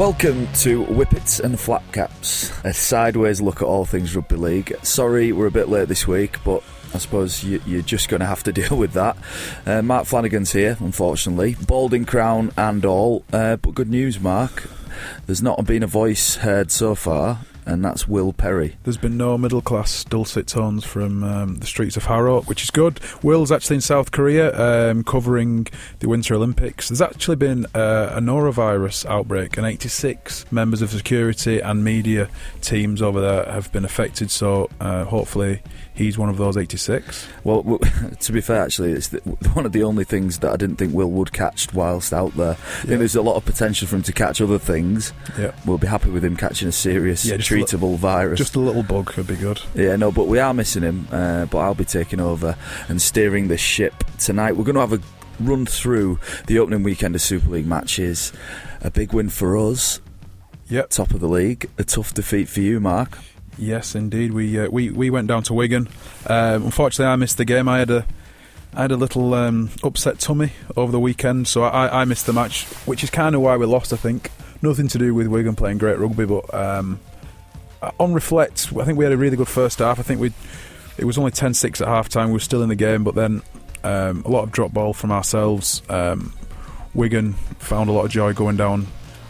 Welcome to Whippets and Flat Caps, a sideways look at all things rugby league. Sorry we're a bit late this week, but I suppose you, are just going to have to deal with that. Uh, Mark Flanagan's here, unfortunately, balding crown and all. Uh, but good news, Mark. There's not been a voice heard so far and that's Will Perry. There's been no middle class dulcet tones from um, the streets of Harrow, which is good. Will's actually in South Korea um, covering the Winter Olympics. There's actually been uh, a norovirus outbreak, and 86 members of security and media teams over there have been affected. So uh, hopefully he's one of those 86. Well, to be fair, actually, it's the, one of the only things that I didn't think Will would catch whilst out there. I yeah. think there's a lot of potential for him to catch other things. Yeah. We'll be happy with him catching a serious, yeah, treatable li- virus. Just a little bug could be good. Yeah, no, but we are missing him. Uh, but I'll be taking over and steering this ship tonight. We're going to have a run through the opening weekend of Super League matches. A big win for us. Yep. Top of the league. A tough defeat for you, Mark. Yes, indeed. We uh, we we went down to Wigan. Um, unfortunately, I missed the game. I had a I had a little um, upset tummy over the weekend, so I, I missed the match, which is kind of why we lost. I think nothing to do with Wigan playing great rugby, but um, on reflect, I think we had a really good first half. I think we it was only 10-6 at half time. We were still in the game, but then um, a lot of drop ball from ourselves. Um, Wigan found a lot of joy going down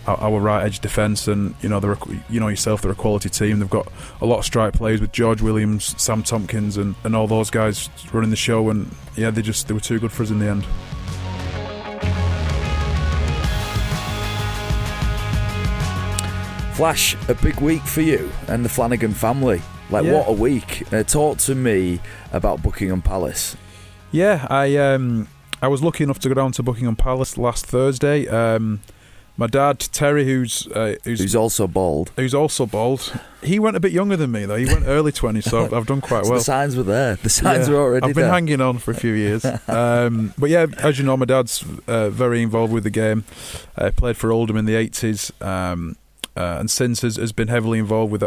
our, right edge defence, and you know they're you know yourself they're a quality team. They've got a lot of strike players with George Williams, Sam Tomkins, and, and all those guys running the show. And yeah, they just they were too good for us in the end. Flash, a big week for you and the Flanagan family. Like yeah. what a week! Uh, talk to me about Buckingham Palace. Yeah, I um, I was lucky enough to go down to Buckingham Palace last Thursday. Um, my dad Terry, who's, uh, who's who's also bald, who's also bald. He went a bit younger than me though. He went early twenties, so I've, done quite so well. The signs were there. The signs yeah, were already. I've been there. hanging on for a few years. Um, but yeah, as you know, my dad's uh, very involved with the game. Uh, played for Oldham in the eighties, um, uh, and since has, has been heavily involved with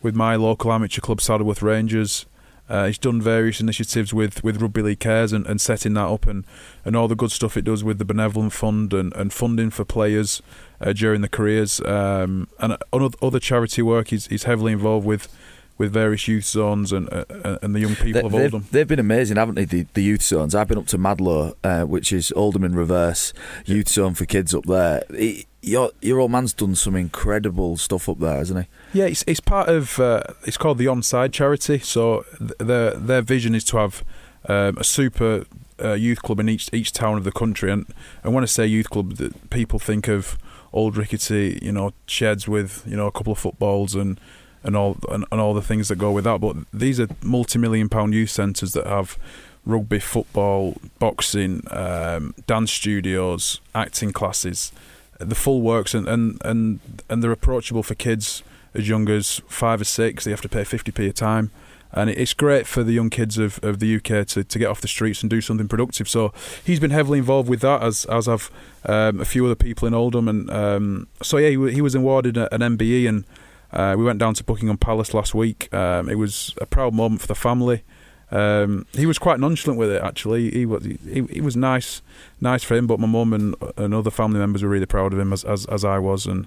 with my local amateur club, Saddleworth Rangers. Uh, he's done various initiatives with, with Rugby League Cares and, and setting that up and, and all the good stuff it does with the Benevolent Fund and, and funding for players uh, during their careers. Um, and other charity work he's, he's heavily involved with with various youth zones and uh, uh and the young people they, of they've, Oldham. They've been amazing, haven't they? The, the youth zones. I've been up to Mahdlo, uh, which is Oldham in reverse youth zone for kids up there. It, your your old man's done some incredible stuff up there, hasn't he? Yeah, it's, it's part of. Uh, it's called the Onside Charity. So th- their their vision is to have um, a super uh, youth club in each each town of the country. And and when I say youth club, that people think of old rickety, you know, sheds with you know a couple of footballs and and all and, and all the things that go with that. But these are multi-million pound youth centres that have rugby, football, boxing, um, dance studios, acting classes the full works and, and, and, and they're approachable for kids as young as five or six. They have to pay 50p a time. And it's great for the young kids of, of the UK to, to get off the streets and do something productive. So he's been heavily involved with that, as as have um, a few other people in Oldham. And um, so yeah, he, he was awarded an MBE, and uh, we went down to Buckingham Palace last week. Um, it was a proud moment for the family. Um, he was quite nonchalant with it. Actually, he was he, he was nice, nice for him. But my mum and, and other family members were really proud of him, as as, as I was. And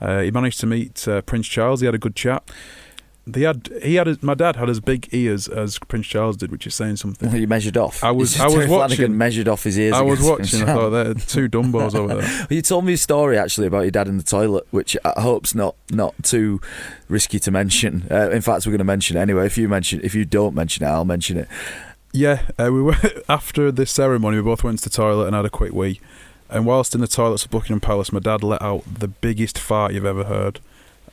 uh, he managed to meet uh, Prince Charles. He had a good chat. They had he had his, my dad had as big ears as Prince Charles did, which is saying something. Well, you measured off. I was I was watching. Measured off his ears. I was watching. I thought they're two dumbos over there. well, you told me a story actually about your dad in the toilet, which I hope's not not too risky to mention. Uh, in fact, we're going to mention it anyway. If you mention, if you don't mention it, I'll mention it. Yeah, uh, we were after this ceremony. We both went to the toilet and had a quick wee. And whilst in the toilets of Buckingham Palace, my dad let out the biggest fart you've ever heard,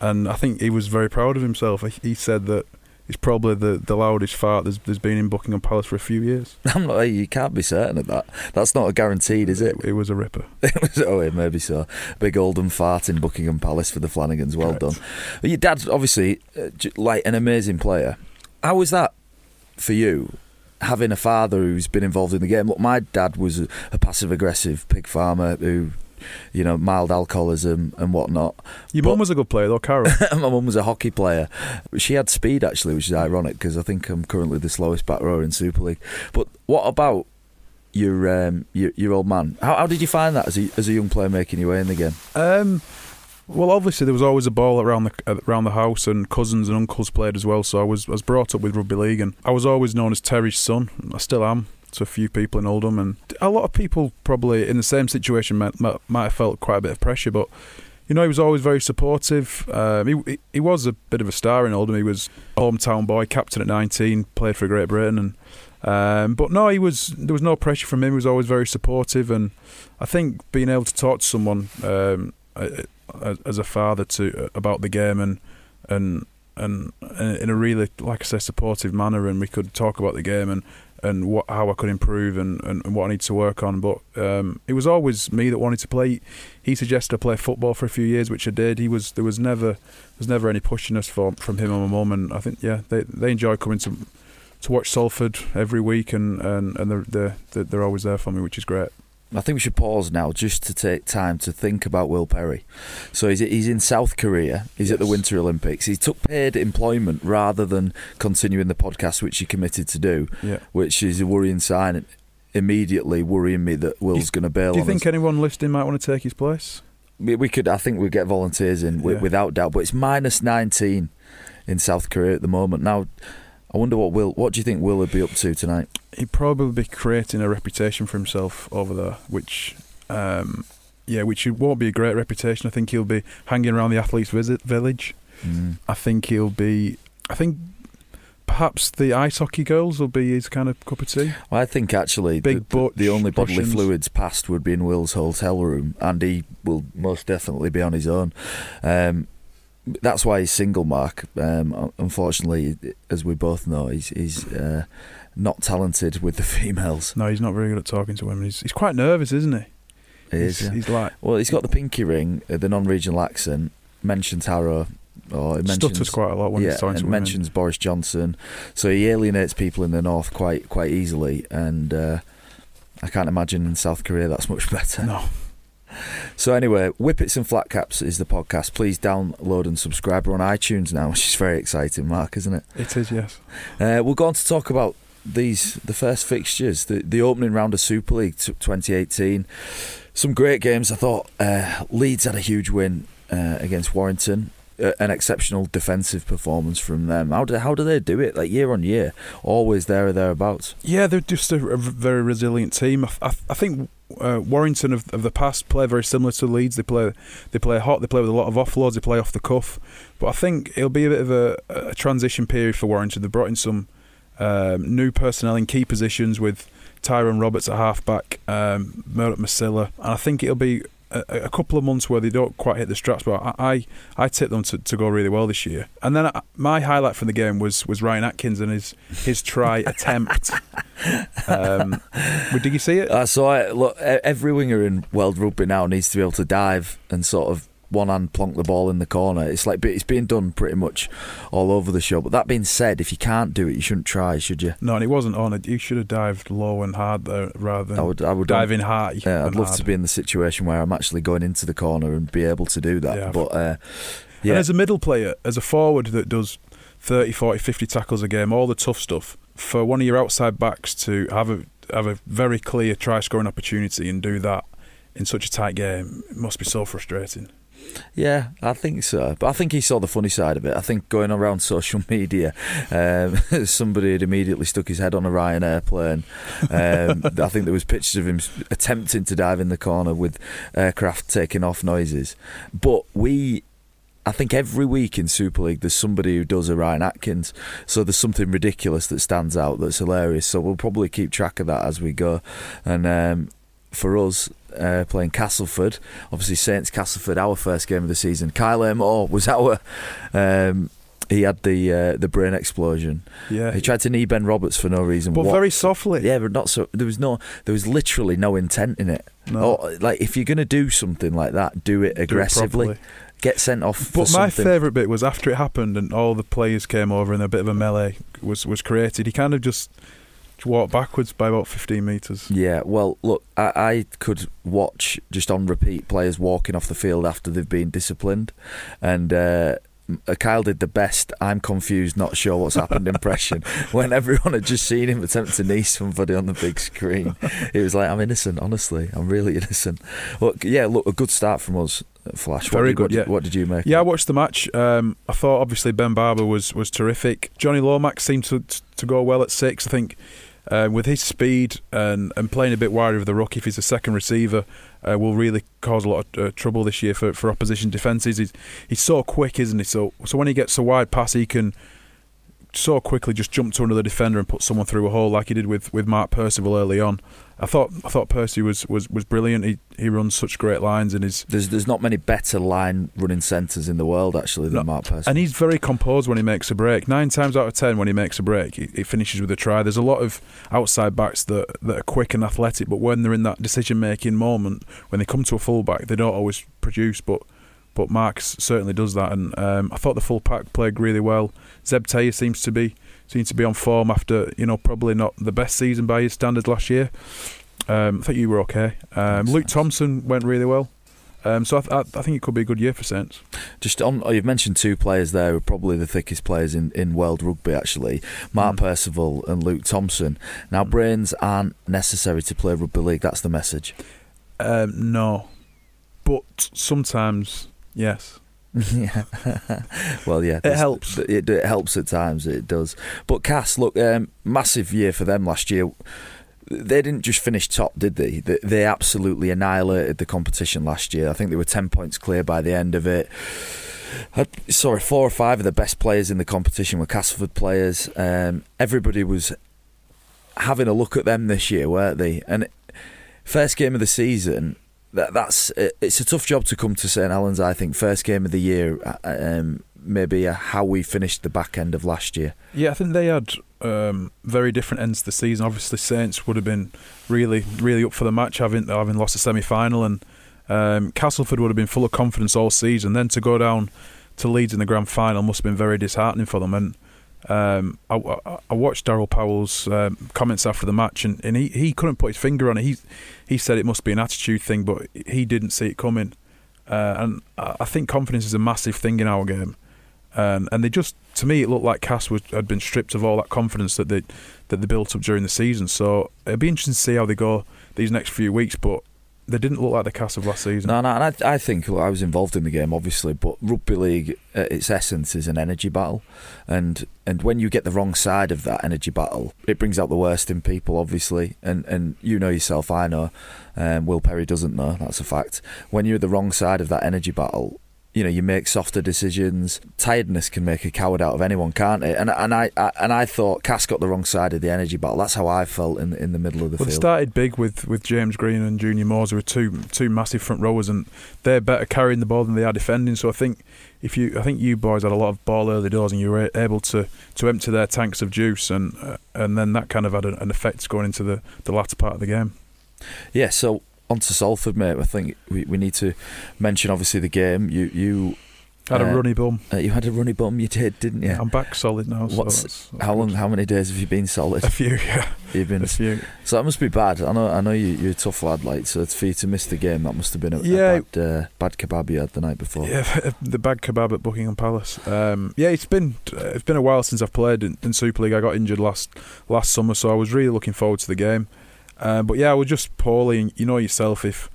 and I think he was very proud of himself. He said that it's probably the, the loudest fart there's, there's been in Buckingham Palace for a few years. I'm not. You can't be certain of that. That's not a guaranteed, is it? It, was a ripper. it was. Oh, yeah, maybe so. Big Oldham fart in Buckingham Palace for the Flanagans. Well Correct. done. But your dad's obviously uh, like an amazing player. How was that for you? Having a father who's been involved in the game. Look, my dad was a, a passive aggressive pig farmer who you know, mild alcoholism and whatnot. Your mum was a good player, though, Carol. my mum was a hockey player. She had speed, actually, which is ironic because I think I'm currently the slowest back rower in Super League. But what about your um, your, your old man? How, how did you find that as a, as a young player making your way in the game? Um, Well, obviously there was always a ball around the around the house, and cousins and uncles played as well. So I was I was brought up with rugby league, and I was always known as Terry's son. I still am to a few people in Oldham, and a lot of people probably in the same situation might, might, might have felt quite a bit of pressure, but. You know, he was always very supportive. Um, he, he was a bit of a star in Oldham. He was a hometown boy, captain at 19, played for Great Britain, and um, but no, he was there was no pressure from him. He was always very supportive, and I think being able to talk to someone um, as a father to about the game and and and in a really like I say supportive manner, and we could talk about the game and and what how I could improve and, and, and what I need to work on. But um, it was always me that wanted to play. He suggested I play football for a few years, which I did. He was there was never there was never any pushiness from from him and my mum, and I think yeah they they enjoy coming to to watch Salford every week, and and, and they're, they're they're always there for me, which is great. I think we should pause now just to take time to think about Will Perry. So he's, he's in South Korea. He's yes. at the Winter Olympics. He took paid employment rather than continuing the podcast, which he committed to do, yeah. which is a worrying sign. Immediately worrying me that Will's going to bail. Do you think us. anyone listening might want to take his place? We, we could. I think we'd get volunteers in yeah. without doubt. But it's minus nineteen in South Korea at the moment now. I wonder what Will. What do you think Will would be up to tonight? He'd probably be creating a reputation for himself over there, which, um, yeah, which won't be a great reputation. I think he'll be hanging around the athletes' visit village. Mm. I think he'll be. I think perhaps the ice hockey girls will be his kind of cup of tea. Well, I think actually Big the, the, the only bodily Russians. fluids passed would be in Will's hotel room, and he will most definitely be on his own. Um, that's why he's single, Mark. Um, unfortunately, as we both know, he's, he's uh, not talented with the females. No, he's not very good at talking to women. He's, he's quite nervous, isn't he? He is. He's, yeah. he's like well, he's got the pinky ring, uh, the non-regional accent. Mentions Harrow, or mentions, stutters quite a lot when yeah, he's talking and to mentions women. Boris Johnson. So he alienates people in the north quite quite easily, and uh, I can't imagine in South Korea that's much better. No. So anyway, Whippets and Flat Caps is the podcast. Please download and subscribe. We're on iTunes now, which is very exciting, Mark, isn't it? It is, yes. Uh, we're going to talk about these the first fixtures, the the opening round of Super League 2018. Some great games. I thought uh, Leeds had a huge win uh, against Warrington. An exceptional defensive performance from them. How do how do they do it? Like year on year, always there or thereabouts. Yeah, they're just a, a very resilient team. I, I, I think uh, Warrington of, of the past play very similar to Leeds. They play they play hot. They play with a lot of offloads. They play off the cuff. But I think it'll be a bit of a, a transition period for Warrington. They've brought in some um, new personnel in key positions with Tyrone Roberts at halfback, um, Murdoch Masila, and I think it'll be a, a, couple of months where they don't quite hit the straps. But I I, I tip them to, to go really well this year. And then I, my highlight from the game was was Ryan Atkins and his his try attempt. Um, did you see it? I saw it. Look, every winger in world rugby now needs to be able to dive and sort of one hand plonk the ball in the corner. It's like it's being done pretty much all over the show. But that being said, if you can't do it, you shouldn't try, should you? No, and it wasn't on it. You should have dived low and hard there rather than I would, I would diving high. Yeah, I'd love hard. to be in the situation where I'm actually going into the corner and be able to do that. Yeah, but uh, yeah, and as a middle player, as a forward that does 30, 40, 50 tackles a game, all the tough stuff. For one of your outside backs to have a have a very clear try scoring opportunity and do that in such a tight game, it must be so frustrating. Yeah, I think so. But I think he saw the funny side of it. I think going around social media, um, somebody had immediately stuck his head on a Ryanair plane. Um, I think there was pictures of him attempting to dive in the corner with aircraft taking off noises. But we I think every week in Super League there's somebody who does a Ryan Atkins, so there's something ridiculous that stands out that's hilarious. So we'll probably keep track of that as we go. And um, for us, uh, playing Castleford, obviously Saints Castleford, our first game of the season. Kyle Amor was our. Um, he had the uh, the brain explosion. Yeah, he tried to knee Ben Roberts for no reason. But what? very softly. Yeah, but not so. There was no. There was literally no intent in it. No. Or, like if you're going to do something like that, do it aggressively. Do it get sent off. But my favourite bit was after it happened and all the players came over and a bit of a melee was was created. He kind of just walked backwards by about 15 metres. Yeah, well, look, I, I, could watch just on repeat players walking off the field after they've been disciplined, and uh, Kyle did the best I'm confused, not sure what's happened impression when everyone had just seen him attempt to knee somebody on the big screen. He was like, I'm innocent, honestly. I'm really innocent. Well, yeah, look, a good start from us, uh, Flash. Very what, good, What, yeah. did, what did you make? Yeah, I watched the match. Um, I thought obviously Ben Barba was was terrific. Jonny Lomax seemed to to go well at six. I think uh, with his speed and and playing a bit wider of the ruck, if he's a second receiver, uh, will really cause a lot of uh, trouble this year for, for opposition defences. He's he's so quick, isn't he? So so when he gets a wide pass, he can so quickly just jump to another defender and put someone through a hole like he did with, with Mark Percival early on. I thought I thought Percy was, was, was brilliant. He he runs such great lines and he's There's there's not many better line running centres in the world actually than No, Mark Percy. And he's very composed when he makes a break. Nine times out of ten, when he makes a break, he, he finishes with a try. There's a lot of outside backs that, that are quick and athletic, but when they're in that decision making moment, when they come to a fullback, they don't always produce. But but Marks certainly does that, and um, I thought the full pack played really well. Zeb Taia seems to be seems to be on form after you know probably not the best season by his standards last year. Um, I think you were okay. Um, Luke thanks. Thompson went really well. Um, so I, th- I, I think it could be a good year for Saints. Just on, oh, you've mentioned two players there who are probably the thickest players in, in world rugby, actually Mark Mm. Percival and Luke Thompson. Now, Mm. brains aren't necessary to play rugby league, that's the message. Um, no, but sometimes yes. yeah. well, yeah. It helps. It, it helps at times, it does. But Cass, look, um, massive year for them last year. They didn't just finish top, did they? they? They absolutely annihilated the competition last year. I think they were 10 points clear by the end of it. Had, sorry, four or five of the best players in the competition were Castleford players. Um, everybody was having a look at them this year, weren't they? And first game of the season, that that's it's a tough job to come to St Helens. I think first game of the year, uh, um, maybe uh, how we finished the back end of last year. Yeah, I think they had um, very different ends to the season. Obviously, Saints would have been really, really up for the match, having having lost the semi final, and um, Castleford would have been full of confidence all season. Then to go down to Leeds in the grand final must have been very disheartening for them. And um, I, I, watched Daryl Powell's um, comments after the match, and, and he, he couldn't put his finger on it. He he said it must be an attitude thing, but he didn't see it coming. Uh, and I think confidence is a massive thing in our game. And and they just to me it looked like Cass was, had been stripped of all that confidence that they that they built up during the season. So it'll be interesting to see how they go these next few weeks. But they didn't look like the cast of last season. No, no, and I, I think I was involved in the game, obviously, but rugby league, at its essence, is an energy battle, and and when you get the wrong side of that energy battle, it brings out the worst in people, obviously, and and you know yourself, I know, um, Will Perry doesn't know, that's a fact. When you're the wrong side of that energy battle. You know, you make softer decisions. Tiredness can make a coward out of anyone, can't it? And and I, I and I thought Cass got the wrong side of the energy battle. That's how I felt in in the middle of the Well, they field. started big with, with James Green and Junior Moors, who were two two massive front rowers, and they're better carrying the ball than they are defending. So I think if you, I think you boys had a lot of ball early doors, and you were able to, to empty their tanks of juice, and uh, and then that kind of had an, an effect going into the, the latter part of the game. Yeah, so on to Salford, mate. I think we, we need to mention obviously the game. You you Had a Uh, runny bum. uh, you had a runny bum, you did, didn't you? I'm back solid now. So What's- that's- how long? How many days have you been solid? A few, yeah, You've been a few. so that must be bad. I know. I know you, you're a tough lad, like so. It's for you to miss the game, that must have been a, Yeah. a bad, uh, bad kebab you had the night before. Yeah, the bad kebab at Buckingham Palace. Um, yeah, it's been it's been a while since I've played in, in Super League. I got injured last last summer, so I was really looking forward to the game. Uh, but yeah, was just poorly. And you know yourself if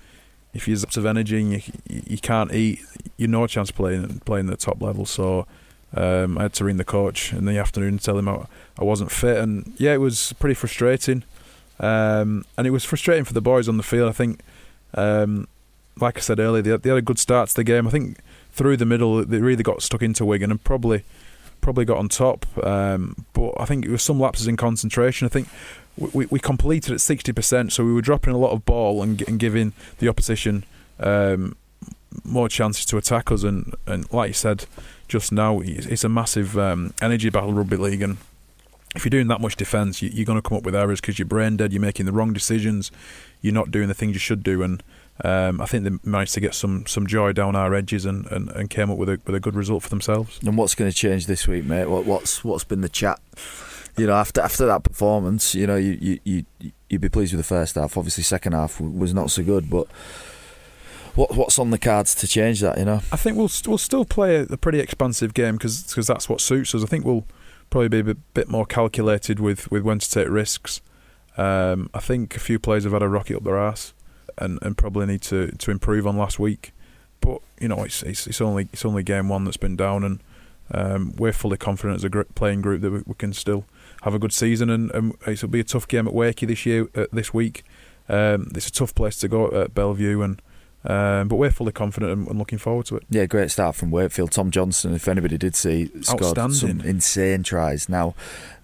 if you're out of energy and you you can't eat, you're no chance playing playing the top level. So um, I had to ring the coach in the afternoon and tell him I, I wasn't fit. And yeah, it was pretty frustrating. Um, and it was frustrating for the boys on the field. I think, um, like I said earlier, they they had a good start to the game. I think through the middle, they really got stuck into Wigan and probably probably got on top. Um, but I think it was some lapses in concentration. I think we, we, we completed at sixty percent, so we were dropping a lot of ball and, and giving the opposition um, more chances to attack us. And, and like you said just now, it's a massive um, energy battle rugby league and. If you're doing that much defence, you, you're going to come up with errors because you're brain dead. You're making the wrong decisions. You're not doing the things you should do, and um, I think they managed to get some, some joy down our edges and, and, and came up with a with a good result for themselves. And what's going to change this week, mate? What, what's what's been the chat? You know, after after that performance, you know, you you you you'd be pleased with the first half. Obviously, second half was not so good, but What, what's on the cards to change that? You know, I think we'll we'll still play a, a pretty expansive game because that's what suits us. I think we'll probably be a bit, bit more calculated with, with when to take risks. Um, I think a few players have had a rocket up their ass and, and probably need to, to improve on last week. But you know, it's, it's it's only it's only game one that's been down, and um, we're fully confident as a gr- playing group that we, we, can still have a good season. And, and it'll be a tough game at Wakey this year uh, this week. Um, it's a tough place to go at Belle Vue, and um, but we're fully confident and, and, looking forward to it. Yeah, great start from Wakefield. Tom Johnstone, if anybody did see, scored some insane tries. Now,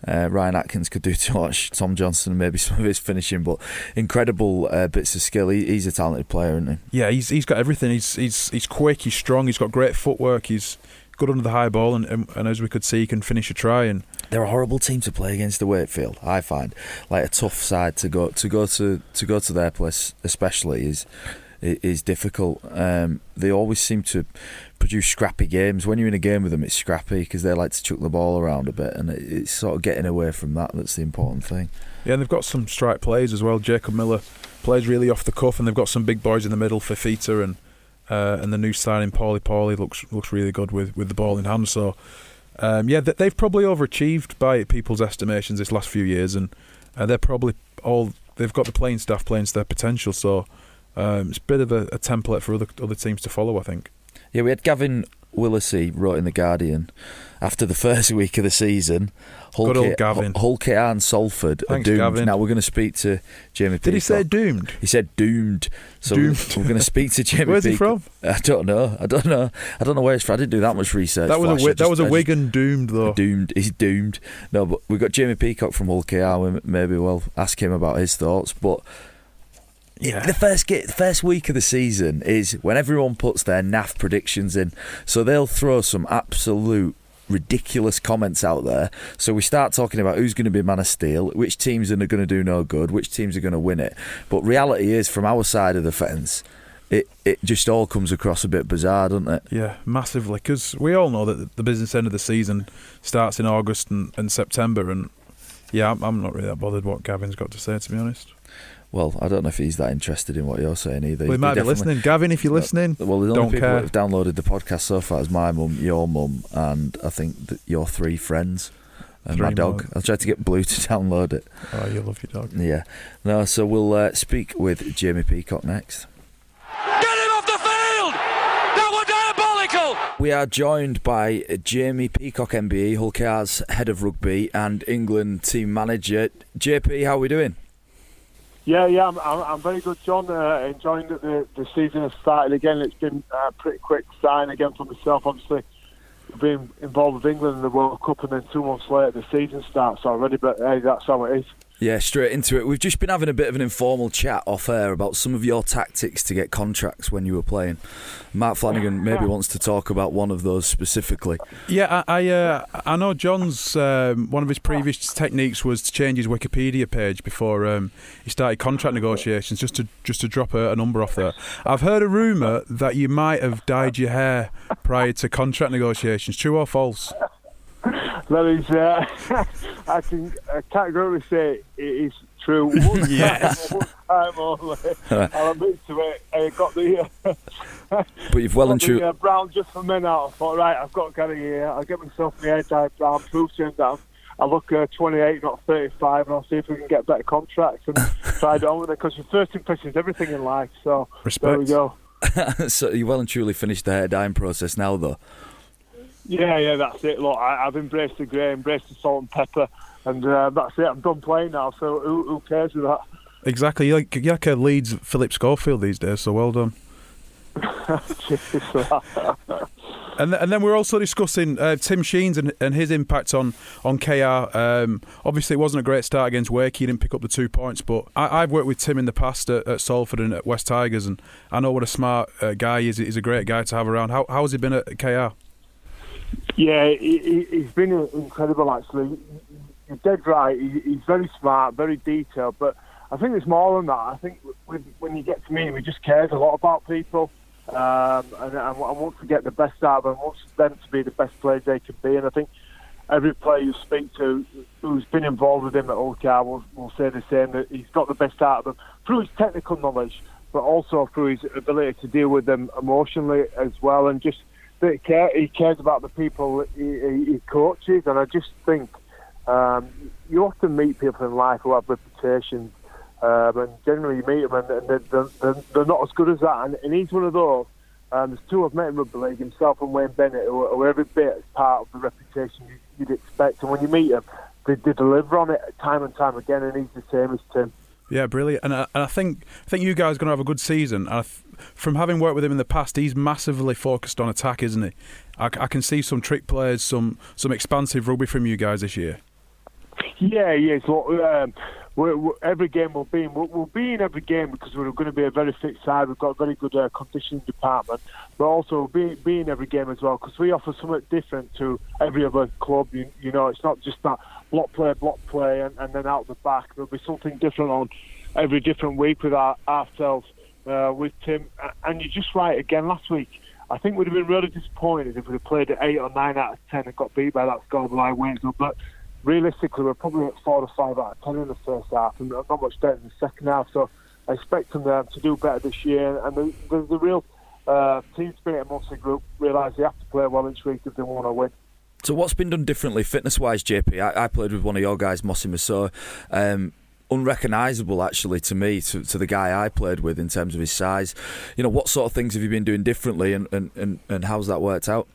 uh, Ryan Atkins could do too much. Tom Johnstone, maybe some of his finishing, but incredible uh, bits of skill. He, he's a talented player, isn't he? Yeah, he's he's got everything. He's he's he's quick. He's strong. He's got great footwork. He's good under the high ball, and, and, and as we could see, he can finish a try. And they're a horrible team to play against the Wakefield. I find like a tough side to go to go to to go to their place, especially is is difficult. Um, they always seem to produce scrappy games. When you're in a game with them, it's scrappy because they like to chuck the ball around a bit, and it's sort of getting away from that that's the important thing. Yeah, and they've got some strike plays as well. Jacob Miller plays really off the cuff, and they've got some big boys in the middle. Fifita and uh, and the new signing Pauli Pauli looks looks really good with, with the ball in hand. So um, yeah, they've probably overachieved by people's estimations this last few years, and uh, they're probably all they've got the playing staff playing to their potential. So um, it's a bit of a, a, template for other other teams to follow, I think. Yeah, we had Gavin Willacy wrote in the Guardian after the first week of the season. Hull Good old Gavin. Hull KR and Salford Thanks, are doomed. Gavin. Now we're going to speak to Jamie. Did he say doomed? He said doomed. So doomed. we're going to speak to Jamie. Where's he from? I don't know. I don't know. I don't know where he's from. I didn't do that much research. That was Flash. a just, that was a Wigan doomed though. Doomed. He's doomed. No, but we've got Jamie Peacock from Hull KR. Maybe we'll ask him about his thoughts, but. Yeah. The first get, the first week of the season is when everyone puts their naff predictions in. So they'll throw some absolute ridiculous comments out there. So we start talking about who's going to be man of steel, which teams are going to do no good, which teams are going to win it. But reality is, from our side of the fence, it it just all comes across a bit bizarre, doesn't it? Yeah, massively. Because we all know that the business end of the season starts in August and, and September, and yeah, I'm, I'm not really that bothered what Gavin's got to say, to be honest. Well, I don't know if he's that interested in what you're saying either. Well, he might be listening. Gavin, if you're listening, well, the only don't people care. that have downloaded the podcast so far is my mum, your mum, and I think your three friends and three my dog. More. I'll try to get Blue to download it. Oh, you love your dog. Yeah. No, so we'll uh, speak with Jamie Peacock next. Get him off the field! That was diabolical! We are joined by Jamie Peacock, MBE, Hull KR's head of rugby and England team manager. JP, how are we doing? Yeah, yeah, I'm, I'm, I'm very good, Jon. Uh, enjoying that the, the season has started again. It's been a pretty quick sign again for myself. Obviously, being involved with England in the World Cup, and then two months later the season starts already. But hey, that's how it is. Yeah, straight into it. We've just been having a bit of an informal chat off air about some of your tactics to get contracts when you were playing. Mark Flanagan maybe wants to talk about one of those specifically. Yeah, I I, uh, I know Jon's um, one of his previous techniques was to change his Wikipedia page before um, he started contract negotiations, just to just to drop a, a number off there. I've heard a rumor that you might have dyed your hair prior to contract negotiations. True or false? That is, uh, I can categorically say it is true. One yes. Time, one time only. I'll admit to it. I got the. Uh, but you've well and truly. Uh, brown just for men out. I thought, right, I've got to get a year. I'll get myself my hair dyed brown, to him that I look uh, 28, not 35, and I'll see if we can get better contracts and try it on with it. Because your first impression is everything in life. So Respect. there we go. so you well and truly finished the hair dyeing process now, though. Yeah, yeah, that's it. Look, I, have embraced the grey, embraced the salt and pepper, and uh, that's it. I'm done playing now, so who, who cares with that? Exactly. You're like, you're like a Leeds Philip Schofield these days, so well done. and and then we're also discussing uh, Tim Sheens and, and his impact on on KR. Um, obviously, it wasn't a great start against Wake. He didn't pick up the two points, but I, have worked with Tim in the past at, at, Salford and at West Tigers, and I know what a smart uh, guy he is. He's a great guy to have around. How how has he been at KR? Yeah, he, has been incredible. Actually, you're dead right. He's very smart, very detailed. But I think it's more than that. I think when you get to meet him, he just cares a lot about people, um, and, and, wants to get the best out of them. Wants them to be the best players they can be. And I think every player you speak to who's been involved with him at Hull KR will, will say the same. That he's got the best out of them through his technical knowledge, but also through his ability to deal with them emotionally as well, and just that he, care, he cares about the people he, he, he coaches. And I just think um, you often meet people in life who have reputations, um, and generally you meet them and, they're, they're, they're, not as good as that. And, and he's one of those. Um, there's two I've met in rugby league, himself and Wayne Bennett, who, who are every bit as part of the reputation you'd, expect. And when you meet them, they, they deliver on it time and time again, and he's the same as Tim. Yeah, brilliant. And I, and I think I think you guys are going to have a good season. And from having worked with him in the past, he's massively focused on attack, isn't he? I, I, can see some trick players, some some expansive rugby from you guys this year. Yeah, yes. Well, um, we're, we're, every game we'll be in, we'll, we'll, be in every game because we're going to be a very fit side. We've got a very good uh, conditioning department, but also we'll be, be in every game as well because we offer something different to every other club. You, you know, it's not just that block play, block play, and, and then out the back. There'll be something different on every different week with our, ourselves, uh, with Tim. And you're just right again last week. I think we'd have been really disappointed if we'd have played at eight or nine out of ten and got beat by that score by Wales. But realistically, we're probably at four or five out of ten in the first half, and not much better in the second half. So I expect them uh, to do better this year. And the, the, the real uh, team spirit amongst the group realise they have to play well each week if they want to win. So what's been done differently fitness wise, JP? I, I, played with one of your guys, Mossy Masoe. Um, unrecognisable actually to me to, to the guy I played with in terms of his size. You know, what sort of things have you been doing differently and, and, and, and how's that worked out?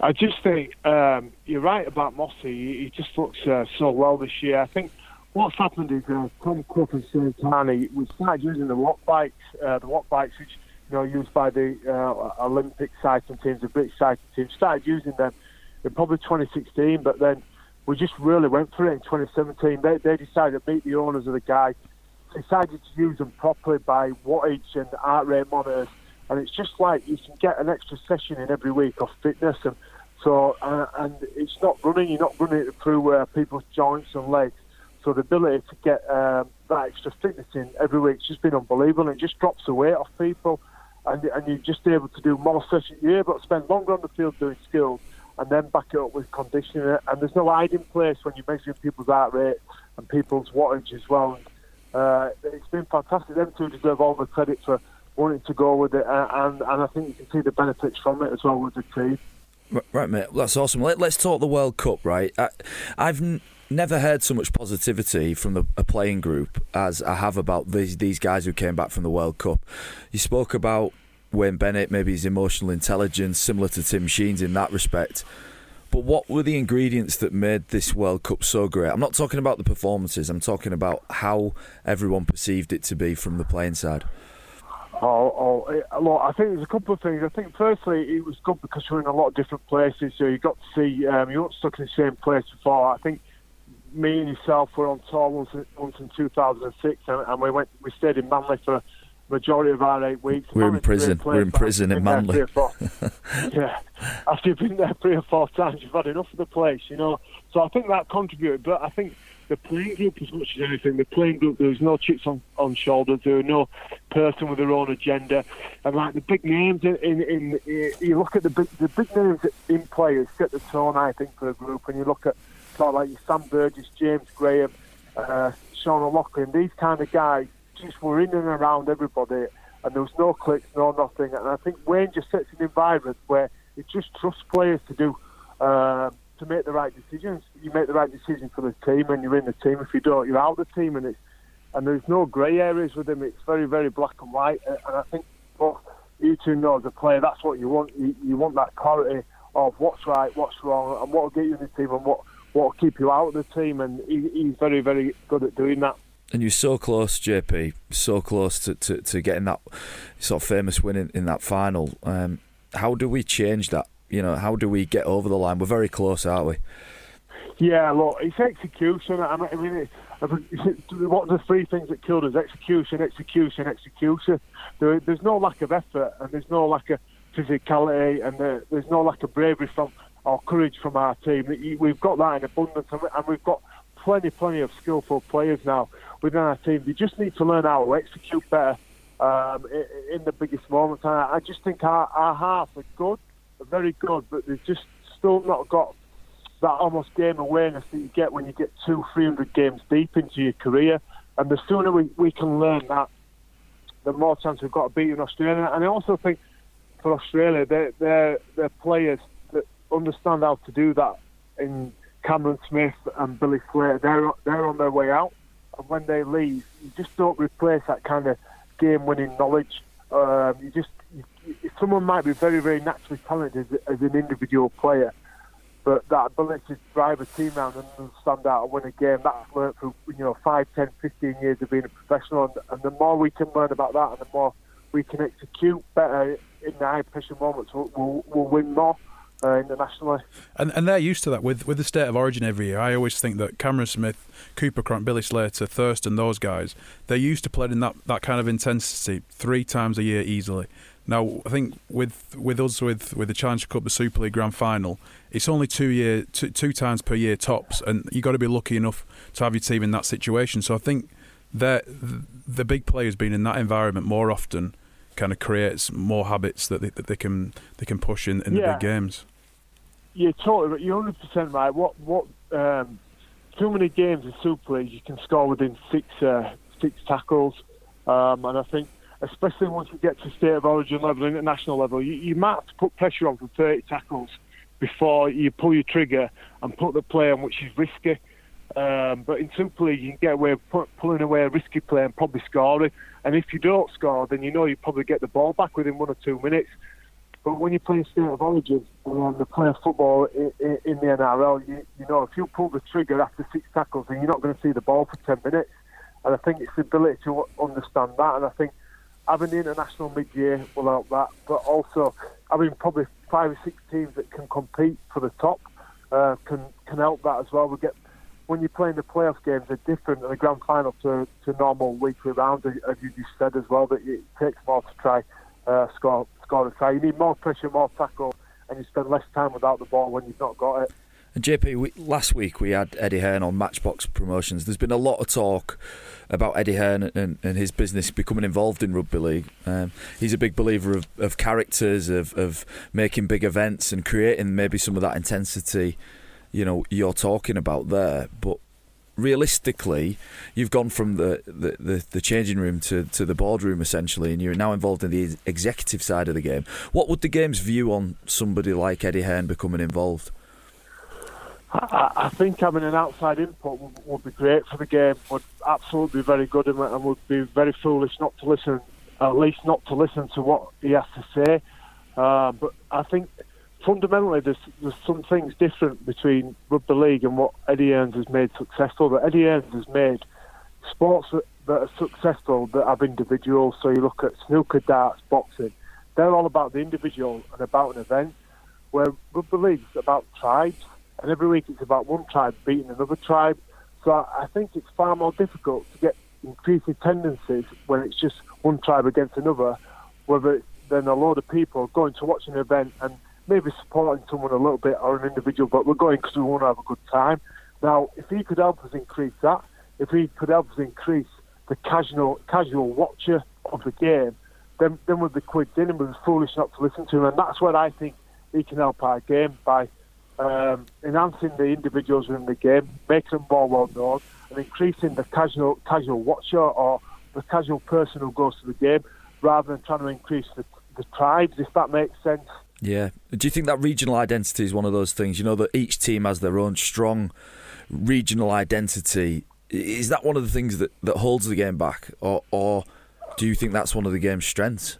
I just think um, you're right about Mossy. He just looks uh, so well this year. I think what's happened is uh, Tom Clough and Shane Carney, we started using the Wattbikes, uh, the Wattbikes which you know used by the uh, Olympic cycling teams, the British cycling teams, started using them in probably 2016, but then we just really went for it in 2017. They, they decided to meet the owners of the guy, decided to use them properly by wattage and heart rate monitors, and it's just like you can get an extra session in every week of fitness, and so uh, and it's not running. You're not running it through uh, people's joints and legs. So the ability to get um, that extra fitness in every week has just been unbelievable. It just drops the weight off people, and, and you're just able to do more sessions. You're able to spend longer on the field doing skills and then back it up with conditioning. And there's no hiding place when you're measuring people's heart rate and people's wattage as well. Uh, it's been fantastic. Them two deserve all the credit for wanting to go with it, and, and I think you can see the benefits from it as well with the team. Right, mate. That's awesome. Let, us talk the World Cup, right? I, have n- never heard so much positivity from the, a playing group as I have about these these guys who came back from the World Cup. You spoke about Wayne Bennett, maybe his emotional intelligence, similar to Tim Sheens in that respect. But what were the ingredients that made this World Cup so great? I'm not talking about the performances, I'm talking about how everyone perceived it to be from the playing side. Oh, oh it, look, I think there's a couple of things. I think firstly, it was good because you're in a lot of different places, so you got to see, um, you weren't stuck in the same place before. I think me and yourself were on tour once, once in 2006, and, and we went, we stayed in Manly for majority of our eight weeks. We're in prison. We're in prison in Manly. yeah, after you've been there three or four times, you've had enough of the place, you know. So I think that contributed. But I think the playing group, as much as anything, the playing group, there's no chips on, on shoulders. There are no person with their own agenda. And like the big names in, in, in, in you look at the big, the big names in players set the tone, I think, for a group. And you look at sort of like Sam Burgess, James Graham, uh, Sean O'Loughlin, these kind of guys just were in and around everybody, and there was no clicks, no nothing. And I think Wayne just sets an environment where he just trusts players to do uh, to make the right decisions. You make the right decision for the team, and you're in the team. If you don't, you're out of the team, and it's and there's no grey areas with him. It's very, very black and white. And I think both you two know as a player, that's what you want. You, you want that clarity of what's right, what's wrong, and what will get you in the team, and what what will keep you out of the team. And he, he's very, very good at doing that and you're so close, JP, so close to, to, to getting that sort of famous win in, in that final. Um, how do we change that? You know, how do we get over the line? We're very close, aren't we? Yeah, look, it's execution. I mean, it, what the three things that killed us? Execution, execution, execution. There, there's no lack of effort, and there's no lack of physicality, and there, there's no lack of bravery from or courage from our team. We've got that in abundance, and we've got plenty, plenty of skillful players now within our team. They just need to learn how to execute better um, in, the biggest moments. I, just think our, our half are good, are very good, but they've just still not got that almost game awareness that you get when you get two, three hundred games deep into your career. And the sooner we, we can learn that, the more chance we've got of beating Australia. And I also think for Australia, they're players that understand how to do that. In Cameron Smith and Billy Slater, they're, they're on their way out. And when they leave, you just don't replace that kind of game winning knowledge. Um, you just you, someone might be very, very naturally talented as, as, an individual player, but that ability to drive a team around and stand out and win a game, that's learned through you know 5, 10, 15 years of being a professional. And, and the more we can learn about that, and the more we can execute better in the high pressure moments, we'll, we'll, we'll win more uh, internationally. And and they're used to that with with the state of origin every year. I always think that Cameron Smith, Cooper Cronk, Billy Slater, Thurston, those guys, they're used to playing that, that kind of intensity three times a year easily. Now I think with with us with with the Challenge Cup, the Super League Grand Final, it's only two year two, two times per year tops, and you have got to be lucky enough to have your team in that situation. So I think that the big players being in that environment more often kind of creates more habits that they, that they can they can push in, in yeah. the big games you're totally you're 100 percent right. What what um, too many games in Super League you can score within six uh, six tackles, um, and I think especially once you get to state of origin level, international level, you, you might have to put pressure on for 30 tackles before you pull your trigger and put the play on, which is risky. Um, but in Super League, you can get away with pulling away a risky play and probably scoring. And if you don't score, then you know you probably get the ball back within one or two minutes. But when you play state of origin and you play football in, in, the NRL, you, you know if you pull the trigger after six tackles, then you're not going to see the ball for ten minutes. And I think it's the ability to understand that. And I think having the international mid-year will help that. But also having probably five or six teams that can compete for the top uh, can can help that as well. We get when you're playing the playoff games, they're different than the grand final to, to normal weekly rounds, as you just said as well. That it takes more to try uh, score score a try. You need more pressure, more tackle, and you spend less time without the ball when you've not got it. And JP, we, last week we had Eddie Hearn on Matchroom Promotions. There's been a lot of talk about Eddie Hearn and, and his business becoming involved in rugby league. Um, he's a big believer of, of characters, of, of making big events and creating maybe some of that intensity, you know, you're talking about there. But realistically, you've gone from the, the, the, the, changing room to, to the boardroom essentially, and you're now involved in the executive side of the game. What would the game's view on somebody like Eddie Hearn becoming involved? I, I think having an outside input would, would, be great for the game. Would absolutely be very good, and, and would be very foolish not to listen, at least not to listen to what he has to say. Uh, but I think fundamentally, there's there's some things different between rugby league and what Eddie Hearns has made successful. That Eddie Hearns has made sports that, that are successful that have individuals. So you look at snooker, darts, boxing. They're all about the individual and about an event. Where rugby league's about tribes, and every week it's about one tribe beating another tribe. So I think it's far more difficult to get increasing tendencies when it's just one tribe against another, whether it's then a load of people going to watch an event and maybe supporting someone a little bit or an individual, but we're going because we want to have a good time. Now, if he could help us increase that, if he could help us increase the casual casual watcher of the game, then then we'd be quids in and we'd be foolish not to listen to him. And that's where I think he can help our game by um, enhancing the individuals within the game, making them more well known, and increasing the casual casual watcher or the casual person who goes to the game, rather than trying to increase the, the tribes, if that makes sense. Yeah. Do you think that regional identity is one of those things? You know that each team has their own strong regional identity. Is that one of the things that, that holds the game back, or, or do you think that's one of the game's strengths?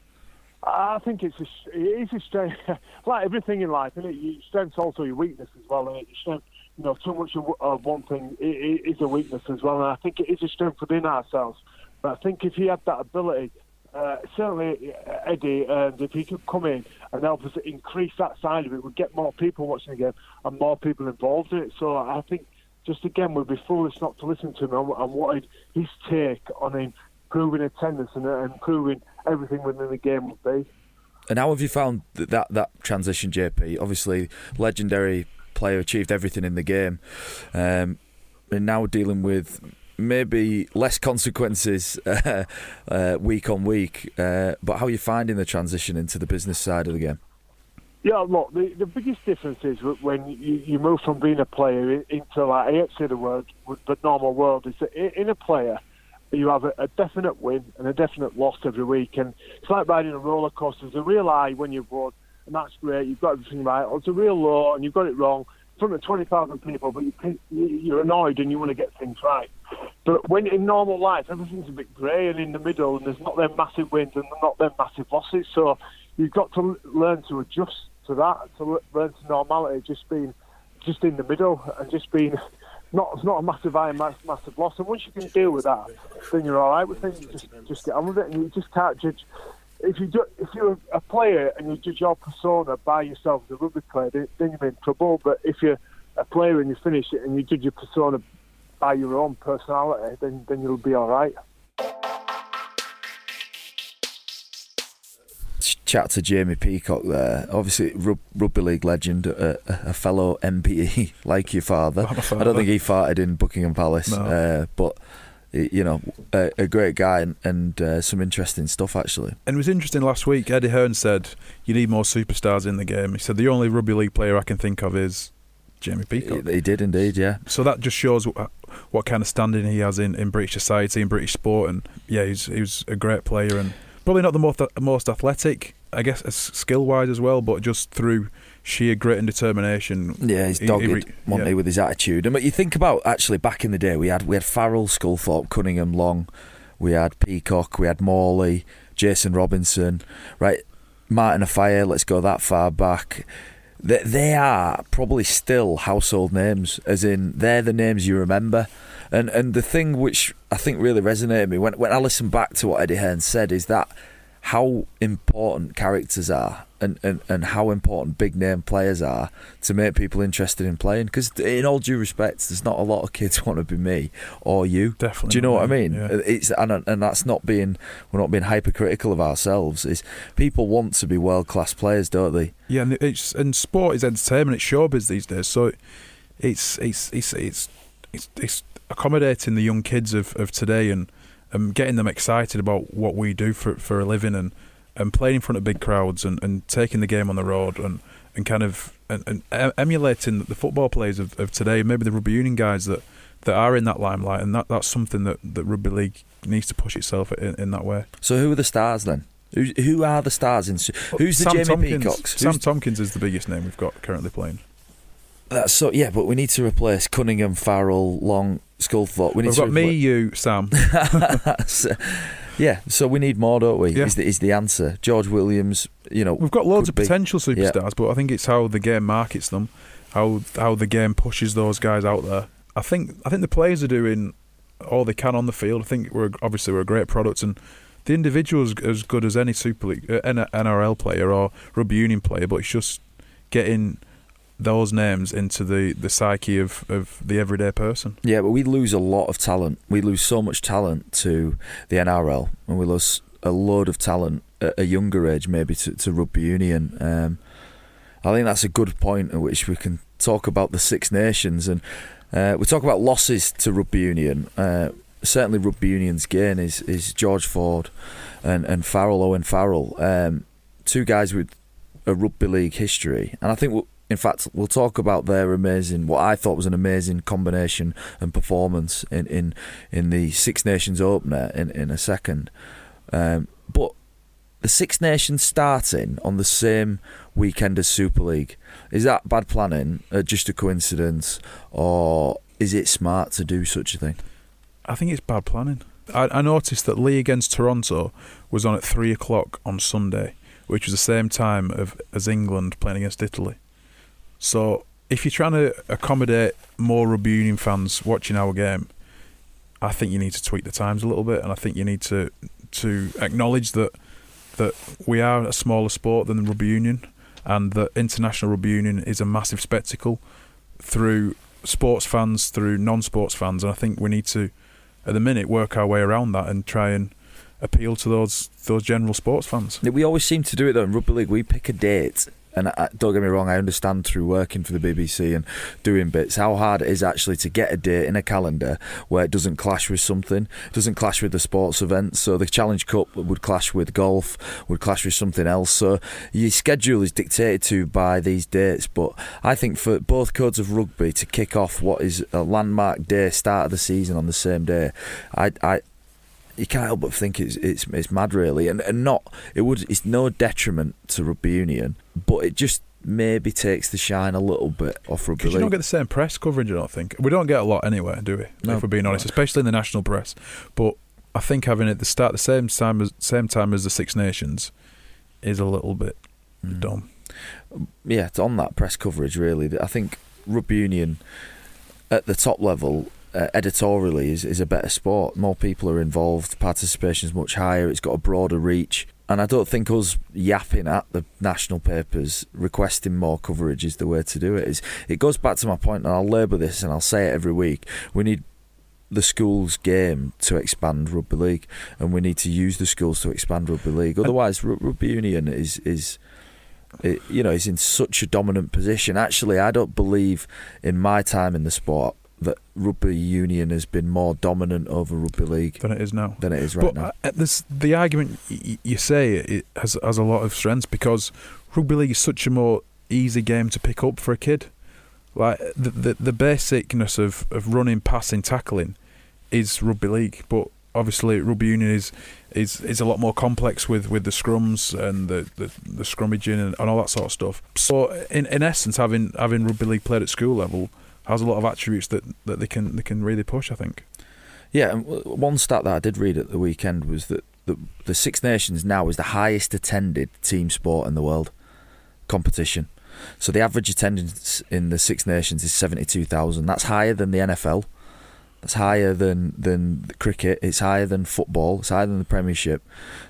I think it's a, it is a strength, like everything in life, and it? strength's also your weakness as well. Your strength, you know, too much of one thing is a weakness as well. And I think it is a strength within ourselves. But I think if you had that ability uh, certainly uh, Eddie, and if he could come in and help us increase that side of it, we'd get more people watching the game and more people involved in it. So I think just again we'd be foolish not to listen to him and, what his take on improving attendance and improving everything within the game would be. And how have you found that that transition, JP? Obviously, legendary player achieved everything in the game, um, and now dealing with maybe less consequences uh, uh, week on week. Uh, but how are you finding the transition into the business side of the game? Yeah, look, the, the biggest difference is when you, you move from being a player into, like, I say the word, but normal world, is that in a player, you have a, a, definite win and a definite loss every week. And it's like riding a roller coaster. There's a real high when you've won, and that's great. You've got everything right. Or it's a real low, and you've got it wrong front of 20,000 people, but you, you're annoyed and you want to get things right. But when in normal life, everything's a bit grey and in the middle, and there's not them massive wins and not them massive losses. So you've got to learn to adjust to that, to learn to normality, just being just in the middle and just being not not a massive high, massive, massive loss. And once you can deal with that, then you're all right with things. Just just get on with it, and you just can't judge. If you do, if you're a player and you judge your persona by yourself as a rugby player, then, then you're in trouble. But if you're a player and you finish it and you judge your persona by your own personality, then then you'll be all right. chat to Jamie Peacock there. Obviously, rugby league legend, a, a fellow MBE like your father. I don't think he farted in Buckingham Palace, no. uh, but you know, a, a, great guy and, and uh, some interesting stuff actually. And it was interesting last week. Eddie Hearn said you need more superstars in the game. He said the only rugby league player I can think of is Jamie Peacock. He, he did indeed, yeah. So that just shows what, what kind of standing he has in, in British society and British sport. And yeah, he's he was a great player and probably not the most most athletic I guess skill wise as well, but just through sheer grit and determination. Yeah, he's dogged, he, he, wasn't yeah. he, with his attitude. And but you think about actually back in the day, we had we had Farrell, Sculthorpe, Cunningham, Long, we had Peacock, we had Morley, Jason Robinson, right? Martin Offiah, let's go that far back. They, they are probably still household names, as in they're the names you remember. And and the thing which I think really resonated with me when when I listened back to what Eddie Hearn said is that how important characters are and, and, and how important big name players are to make people interested in playing. Because in all due respect, there's not a lot of kids want to be me or you. Definitely. Do you know what I mean? Yeah. It's and and that's not being we're not being hypercritical of ourselves. Is people want to be world class players, don't they? Yeah, and it's and sport is entertainment. It's showbiz these days, so it's it's it's it's it's, it's accommodating the young kids of, of today and um, getting them excited about what we do for for a living and and playing in front of big crowds and, and taking the game on the road and, and kind of and, and emulating the football players of, of today, maybe the rugby union guys that, that are in that limelight, and that, that's something that, that rugby league needs to push itself in, in that way. So who are the stars then? Who, who are the stars in? Who's the Sam Jamie Tomkins, Peacocks? Sam Tomkins is the biggest name we've got currently playing. That's so yeah, but we need to replace Cunningham, Farrell, Long, Sculthorpe. We need We've to got me, you, Sam. yeah, so we need more, don't we? Yeah. Is, the, is the answer. George Williams, you know. We've got loads of potential be, superstars, yeah. but I think it's how the game markets them, how how the game pushes those guys out there. I think I think the players are doing all they can on the field. I think we're obviously we're a great product and the individual's as good as any Super League, uh, NRL player or rugby union player, but it's just getting those names into the, the psyche of, of the everyday person. Yeah, but we lose a lot of talent. We lose so much talent to the NRL, and we lose a load of talent at a younger age, maybe to, to rugby union. Um, I think that's a good point at which we can talk about the Six Nations, and uh, we talk about losses to rugby union. Uh, certainly, rugby union's gain is is George Ford and and Farrell Owen Farrell, um, two guys with a rugby league history, and I think in fact, we'll talk about their amazing, what I thought was an amazing combination and performance in in, in the Six Nations opener in, in a second. Um, but the Six Nations starting on the same weekend as Super League is that bad planning, uh, just a coincidence, or is it smart to do such a thing? I think it's bad planning. I, I noticed that Leigh against Toronto was on at three o'clock on Sunday, which was the same time of as England playing against Italy. So if you're trying to accommodate more rugby union fans watching our game, I think you need to tweak the times a little bit, and I think you need to to acknowledge that that we are a smaller sport than the rugby union, and that international rugby union is a massive spectacle through sports fans, through non-sports fans, and I think we need to, at the minute, work our way around that and try and appeal to those those general sports fans. We always seem to do it though in rugby league. We pick a date and I, don't get me wrong, I understand through working for the BBC and doing bits how hard it is actually to get a date in a calendar where it doesn't clash with something, doesn't clash with the sports events. So the Challenge Cup would clash with golf, would clash with something else. So your schedule is dictated to by these dates. But I think for both codes of rugby to kick off what is a landmark day, start of the season on the same day, I, I you can't help but think it's it's, it's mad, really, and and not it would it's no detriment to rugby union, but it just maybe takes the shine a little bit off rugby Because you don't get the same press coverage, I don't think. We don't get a lot anyway, do we? No. If we're being honest, especially in the national press. But I think having it at the start, the same time as same time as the Six Nations, is a little bit Mm. dumb. yeah, it's on that press coverage really. I think rugby union at the top level uh, editorially is, is a better sport. More people are involved, participation is much higher. It's got a broader reach, and I don't think us yapping at the national papers requesting more coverage is the way to do it. It's, it goes back to my point, and I'll labour this and I'll say it every week. We need the schools game to expand rugby league, and we need to use the schools to expand rugby league. Otherwise, ru- rugby union is is it, you know, is in such a dominant position. Actually, I don't believe in my time in the sport that rugby union has been more dominant over rugby league Than it is now. than it is right but now. uh, this, the argument y- you say it has has a lot of strengths because rugby league is such a more easy game to pick up for a kid. Like the the, the basicness of, of running, passing, tackling is rugby league, but obviously rugby union is is is a lot more complex with, with the scrums and the, the, the scrummaging and, and all that sort of stuff. So in in essence, having having rugby league played at school level has a lot of attributes that, that they can they can really push. I think. Yeah, one stat that I did read at the weekend was that the, the Six Nations now is the highest attended team sport in the world competition. So the average attendance in the Six Nations is seventy two thousand. That's higher than the NFL. That's higher than than cricket. It's higher than football. It's higher than the Premiership.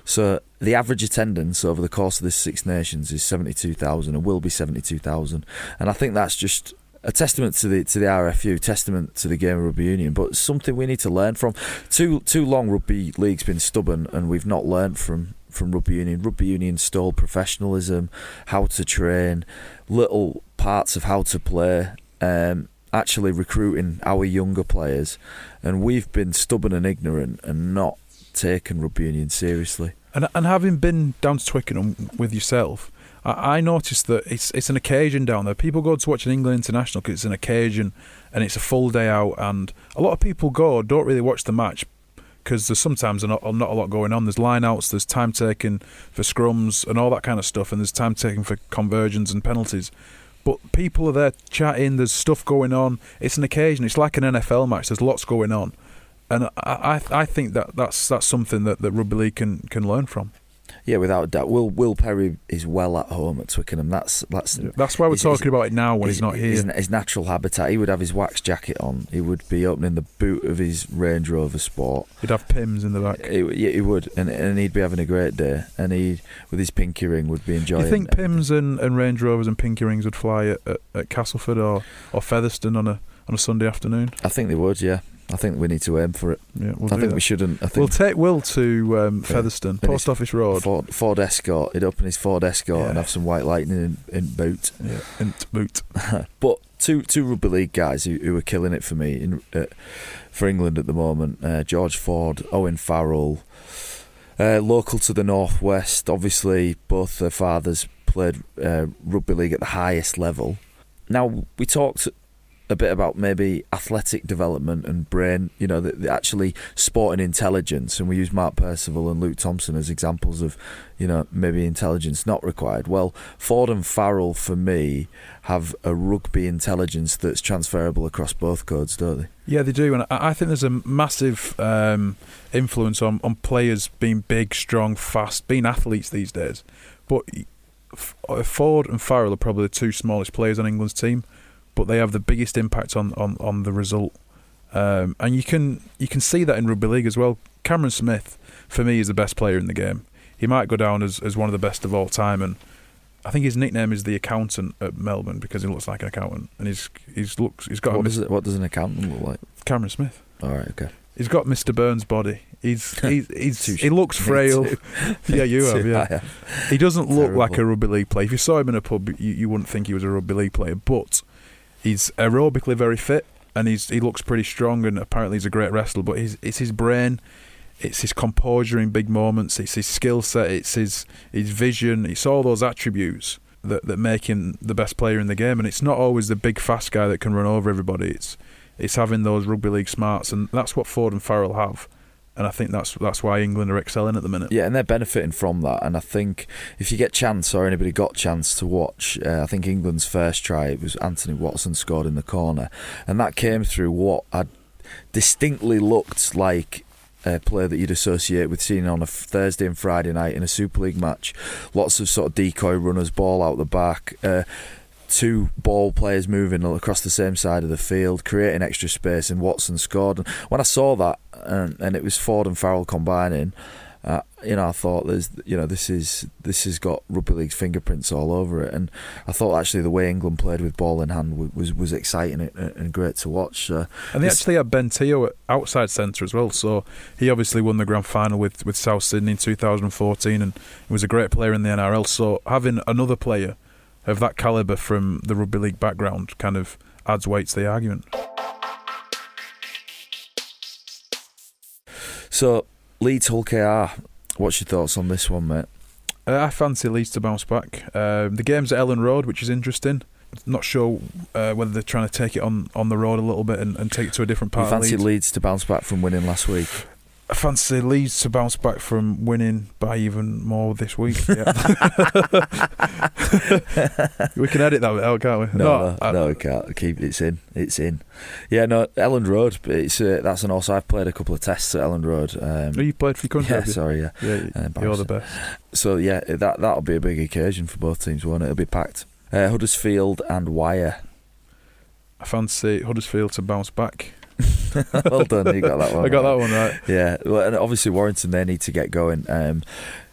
So the average attendance over the course of this Six Nations is seventy two thousand, and will be seventy two thousand. And I think that's just a testament to the to the RFU, testament to the game of rugby union, but something we need to learn from. Too too long rugby league's been stubborn, and we've not learned from from rugby union. Rugby union stole professionalism, how to train, little parts of how to play. Um, actually recruiting our younger players, and we've been stubborn and ignorant and not taken rugby union seriously. And and having been down to Twickenham with yourself, I, I noticed that it's it's an occasion down there. People go to watch an England international because it's an occasion and it's a full day out. And a lot of people go don't really watch the match because there's sometimes not not a lot going on. There's lineouts, there's time taken for scrums and all that kind of stuff, and there's time taken for conversions and penalties. But people are there chatting. There's stuff going on. It's an occasion. It's like an NFL match. There's lots going on, and I I, I think that that's that's something that, that rugby league can can learn from. Yeah, without a doubt. Will Will Perry is well at home at Twickenham. That's that's That's why we're he's- talking about it now when he's, not here. His, his natural habitat. He would have his wax jacket on. He would be opening the boot of his Range Rover Sport. He'd have Pimm's in the back. He, yeah, he would, and and he'd be having a great day. And he, with his pinky ring, would be Do enjoying. you think everything. Pimm's and, and Range Rovers and Pinky Rings would fly at, at, at Castleford or, or Featherstone on a on a Sunday afternoon? I think they would. Yeah, I think we need to aim for it. Yeah, we'll I think that. we shouldn't. I We'll take Will to um, Featherstone, And Post Office Road. Ford, Ford Escort. He'd open his Ford Escort and have some white lightning in, in boot. Yeah, in boot. But two two rugby league guys who, who are killing it for me in uh, for England at the moment. Uh, George Ford, Owen Farrell, uh, local to the northwest. Obviously, both their fathers played uh, rugby league at the highest level. Now we talked a bit about maybe athletic development and brain, you know, the, the actually sporting intelligence, and we use Mark Percival and Luke Thompson as examples of, you know, maybe intelligence not required. Well, Ford and Farrell for me have a rugby intelligence that's transferable across both codes, don't they? Yeah, they do, and I think there's a massive um, influence on, on players being big, strong, fast, being athletes these days. But Ford and Farrell are probably the two smallest players on England's team, but they have the biggest impact on, on, on the result. Um, and you can you can see that in rugby league as well. Cameron Smith, for me, is the best player in the game. He might go down as, as one of the best of all time, and I think his nickname is the accountant at Melbourne because he looks like an accountant, and he's he's looks he's got What mis- does, it, what does an accountant look like? Cameron Smith. All right, okay. He's got Mr. Burns' body. He's he's, he's he looks frail. Yeah, you have. Yeah, have. he doesn't look like a rugby league player. If you saw him in a pub, you, you wouldn't think he was a rugby league player. But he's aerobically very fit, and he's he looks pretty strong. And apparently, he's a great wrestler. But he's, it's his brain, it's his composure in big moments, it's his skill set, it's his his vision, it's all those attributes that that make him the best player in the game. And it's not always the big fast guy that can run over everybody. It's it's having those rugby league smarts, and that's what Ford and Farrell have. And I think that's that's why England are excelling at the minute. Yeah, and they're benefiting from that. And I think if you get chance or anybody got chance to watch, uh, I think England's first try it was Anthony Watson scored in the corner, and that came through what had distinctly looked like a player that you'd associate with seeing on a Thursday and Friday night in a Super League match. Lots of sort of decoy runners, ball out the back. Uh, two ball players moving across the same side of the field, creating extra space, and Watson scored. And when I saw that, and, and it was Ford and Farrell combining, uh, you know, I thought there's, you know, this is this has got rugby league's fingerprints all over it, and I thought actually the way England played with ball in hand was was exciting and great to watch. Uh, and they actually had Ben Te'o at outside centre as well, so he obviously won the grand final with with South Sydney in 2014, and was a great player in the NRL. So having another player of that calibre from the rugby league background kind of adds weight to the argument. So, Leeds Hull KR, what's your thoughts on this one, mate? Uh, I fancy Leeds to bounce back. Uh, the game's at Elland Road, which is interesting. Not sure uh, whether they're trying to take it on, on the road a little bit and, and take it to a different part. You fancy Leeds. Leeds to bounce back from winning last week? I fancy Leeds to bounce back from winning by even more this week. Yeah. we can edit that out, can't we? No, no, I, no, we can't. Keep it's in. It's in. Yeah, no, Elland Road. But it's uh, that's an also. I've played a couple of tests at Elland Road. Um, oh, you played for your country? Yeah, sorry, yeah. Yeah, uh, you're the best. So yeah, that that'll be a big occasion for both teams. Won't it? It'll be packed. Uh, Huddersfield and Wire. I fancy Huddersfield to bounce back. well done, you got that one. I got right. that one right. Yeah, well, and obviously Warrington they need to get going. Um,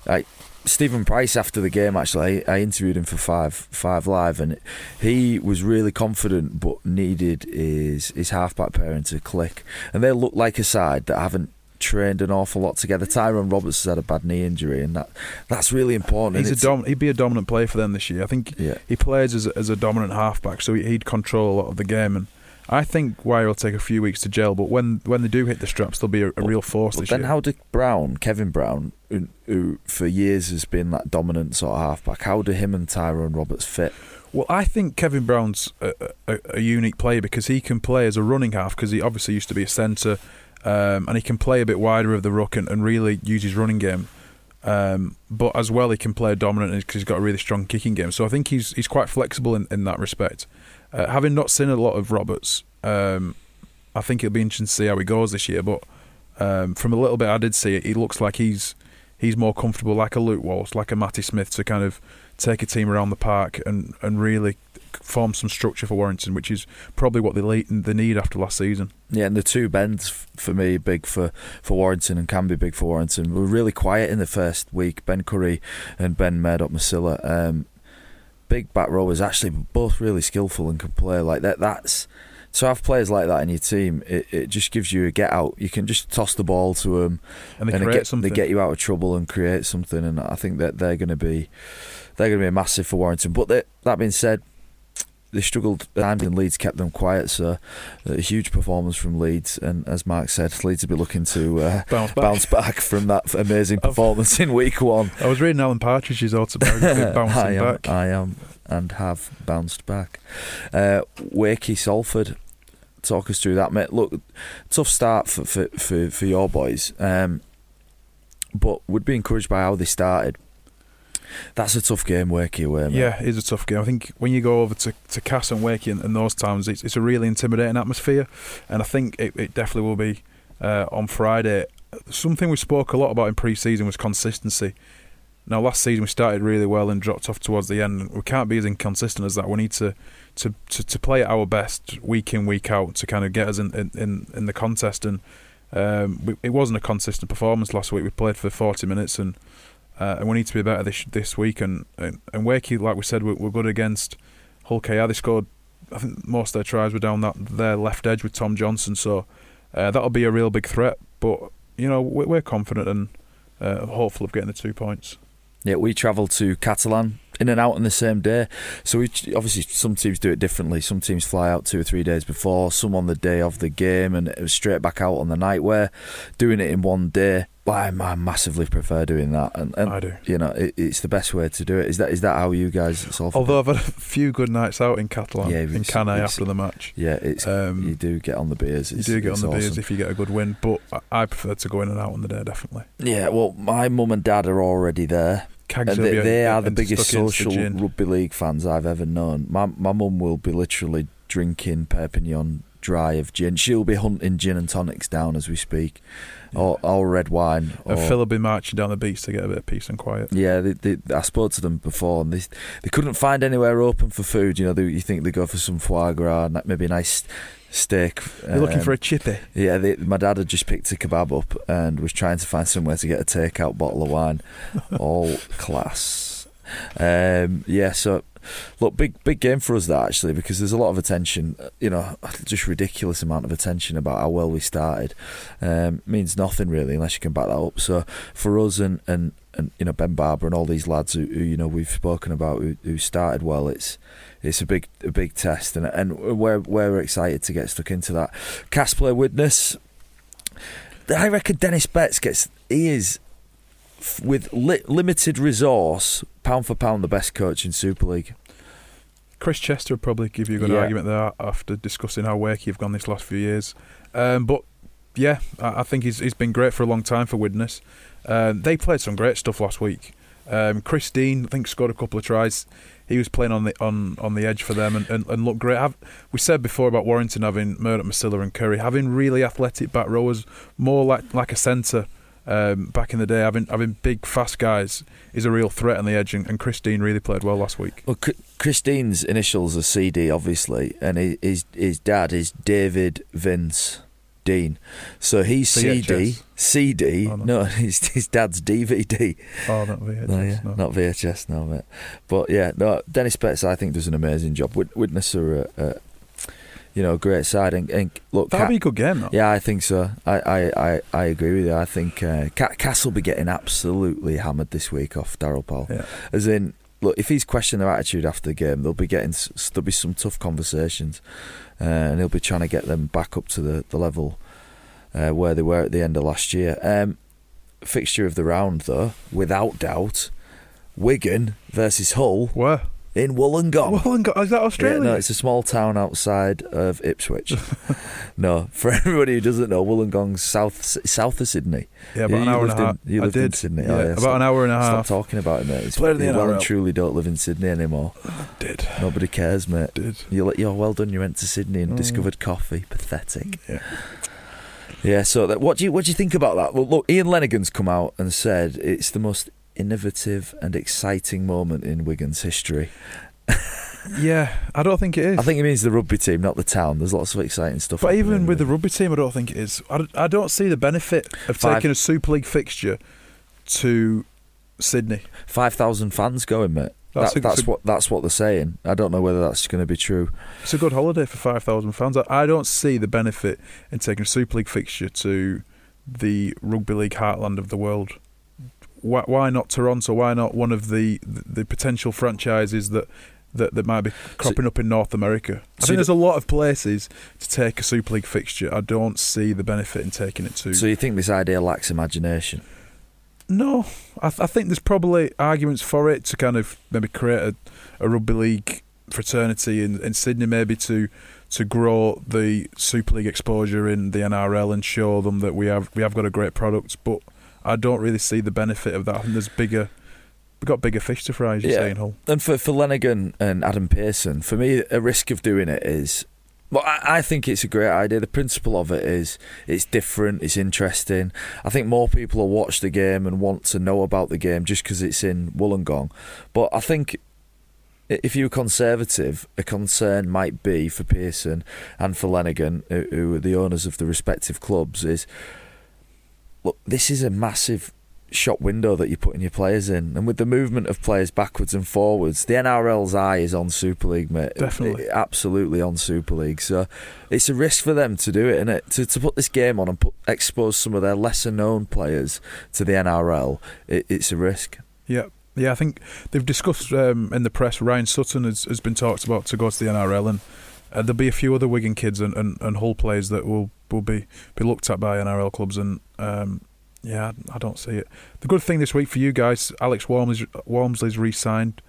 like Stephen Price after the game, actually, I, I, interviewed him for Five Five Live, and he was really confident, but needed his his halfback pairing to click, and they look like a side that haven't trained an awful lot together. Tyrone Roberts has had a bad knee injury, and that that's really important. He's a dom- he'd be a dominant player for them this year. I think yeah. he plays as a, as a dominant halfback, so he'd control a lot of the game and I think Wire will take a few weeks to gel, but when when they do hit the straps, they'll be a, a real force but then year. how did Brown, Kevin Brown, who, who, for years has been that dominant sort of halfback, how do him and Tyrone Roberts fit? Well, I think Kevin Brown's a, a, a unique player because he can play as a running half because he obviously used to be a centre, um, and he can play a bit wider of the ruck and, and really use his running game. Um, but as well, he can play dominant because he's got a really strong kicking game. So I think he's he's quite flexible in, in that respect. Uh, having not seen a lot of Roberts, um, I think it'll be interesting to see how he goes this year. But um, from a little bit I did see it, he looks like he's he's more comfortable, like a Luke Walsh, like a Matty Smith, to kind of take a team around the park and, and really form some structure for Warrington, which is probably what they need after last season. Yeah, and the two bends for me big for, for Warrington and can be big for Warrington. We were really quiet in the first week. Ben Currie and Ben Murdoch Masila. Um, big back rowers, actually both really skillful and can play like that. That's to have players like that in your team. It, it just gives you a get out. You can just toss the ball to them, and they and create get, something. They get you out of trouble and create something. And I think that they're going to be they're going to be a massive for Warrington. But they, that being said, they struggled at times and Leeds kept them quiet. So a huge performance from Leeds, and as Mark said, Leeds will be looking to uh, bounce, back. bounce back from that amazing performance in week one. I was reading Alan Partridge's autobiography, bouncing I am, back. I am and have bounced back. Uh, Wakey Salford, talk us through that, mate. Look, tough start for for for, for your boys, um, but would be encouraged by how they started. That's a tough game, Wakey away. Mate. Yeah, it is a tough game. I think when you go over to, to Cass and Wakey in, in those towns, it's, it's a really intimidating atmosphere, and I think it, it definitely will be uh, on Friday. Something we spoke a lot about in pre-season was consistency. Now, last season we started really well and dropped off towards the end. We can't be as inconsistent as that. We need to to, to, to play at our best week in week out to kind of get us in in, in the contest. And um, it wasn't a consistent performance last week. We played for 40 minutes and uh, and we need to be better this this week. And and, Wakey, like we said, we're, we're good against Hull KR. They scored. I think most of their tries were down that their left edge with Tom Johnstone. So uh, that'll be a real big threat. But you know we're, we're confident and uh, hopeful of getting the two points. Yeah, we travelled to Catalan in and out on the same day. So we obviously some teams do it differently. Some teams fly out two or three days before, some on the day of the game, and it was straight back out on the night. We're doing it in one day. I, I massively prefer doing that, and, and I do. you know it, it's the best way to do it. Is that is that how you guys solve? it? Although I've had a few good nights out in Catalan, Yeah, in it's- Cannes after the match. yeah, it's you Um, do get on the beers. you do get on it's the beers if you get a good win, but I prefer to go in and out on the day, definitely. Yeah, well, my mum and dad are already there. Cags And they, they are the biggest social gin. rugby league fans I've ever known. My my mum will be literally drinking Perpignan dry of gin. She'll be hunting gin and tonics down as we speak, or, or red wine. Or, And Phil will be marching down the beach to get a bit of peace and quiet. yeah, they, they, I spoke to them before, and they they couldn't find anywhere open for food. You know, they, you think they go for some foie gras, and maybe a nice steak. You're looking um, for a chippy. Yeah, they, my dad had just picked a kebab up and was trying to find somewhere to get a takeout bottle of wine. All class. Um, yeah, so look, big big game for us that actually because there's a lot of attention. You know, just ridiculous amount of attention about how well we started. Um, means nothing really unless you can back that up. So for us and and. And you know Ben Barba and all these lads who, who you know we've spoken about who, who started well. It's it's a big a big test and and we're we're excited to get stuck into that. Casper Widnes. I reckon Dennis Betts gets he is with li- limited resource pound for pound the best coach in Super League. Chris Chester would probably give you a good Yeah. argument there after discussing how wakey you've gone this last few years. Um, but yeah, I, I think he's he's been great for a long time for Widnes. Um, they played some great stuff last week. Um, Chris Dean, I think, scored a couple of tries. He was playing on the on, on the edge for them and, and, and looked great. Have, we said before about Warrington having Murdoch, Masila, and Currie having really athletic back rowers, more like like a centre. Um, back in the day, having having big fast guys is a real threat on the edge, and, and Chris Dean really played well last week. Well, C- Chris Dean's initials are CD, obviously, and his his dad is David Vince Dean. So he's CD, VHS. CD. Oh, no. no, his his dad's DVD. Oh, not VHS, No, yeah, no. not VHS, no, mate. But yeah, no, Dennis Betts, I think, does an amazing job. Wit- Widnes are, a, a, you know, great side. And, and look, That'd Ca- be a good game, though. yeah, I think so. I, I, I, I agree with you. I think uh, Ca- Cass will be getting absolutely hammered this week off Daryl Powell. Yeah. As in, look, if he's questioning their attitude after the game, they'll be getting there'll be some tough conversations, uh, and he'll be trying to get them back up to the the level uh, where they were at the end of last year. Um, fixture of the round, though, without doubt, Wigan versus Hull Where? In Wollongong. Wollongong, is that Yeah, Australia? no, it's a small town outside of Ipswich. no, for everybody who doesn't know, Wollongong's south south of Sydney. Yeah, about You- an hour and a lived in- half. you I lived in did. Sydney. Yeah, Oh, yeah, about stop- an hour and a half. Stop talking about it, mate. It's, Played you well and truly don't live in Sydney anymore. Did. Nobody cares, mate. Did. You're, you're well done. You went to Sydney and Mm. discovered coffee. Pathetic. Yeah. Yeah. So that, what do you what do you think about that? Well, look, Ian Lenagan's come out and said it's the most innovative and exciting moment in Wigan's history. Yeah, I don't think it is. I think it means the rugby team, not the town. There's lots of exciting stuff. but even with the rugby team, I don't think it is. I, don't- I don't see the benefit of Five- taking a Super League fixture to Sydney. five thousand fans going, mate. That's That- a- that's a- what that's what they're saying. I don't know whether that's going to be true. It's a good holiday for 5,000 fans. I, I don't see the benefit in taking a Super League fixture to the rugby league heartland of the world. Why, why not Toronto? Why not one of the, the, potential franchises that, that, that might be cropping up in North America? I So think there's a lot of places to take a Super League fixture. I don't see the benefit in taking it to. So you think this idea lacks imagination? No, I, th- I think there's probably arguments for it to kind of maybe create a, a rugby league fraternity in, in Sydney, maybe to to grow the Super League exposure in the NRL and show them that we have we have got a great product. But I don't really see the benefit of that. I think there's bigger. We've got bigger fish to fry, as you Yeah. say, in Hull. And for for Lenagan and Adam Pearson, for me, a risk of doing it is. Well, I, I think it's a great idea. The principle of it is it's different, it's interesting. I think more people will watch the game and want to know about the game just because it's in Wollongong. But I think if you're conservative, a concern might be for Pearson and for Lenagan, who, who are the owners of the respective clubs, is look, this is a massive shop window that you're putting your players in, and with the movement of players backwards and forwards, the NRL's eye is on Super League, mate. Definitely. It- absolutely on Super League. So it's a risk for them to do it, and it to to put this game on and put expose some of their lesser known players to the NRL. It, it's a risk. Yeah. Yeah, I think they've discussed um, in the press. Ryan Sutton has, has been talked about to go to the NRL, and uh, there'll be a few other Wigan kids and, and, and Hull players that will will be, be looked at by NRL clubs. And um, Yeah, I, don't see it. The good thing this week for you guys, Alex Walmsley's, Walmsley's re-signed.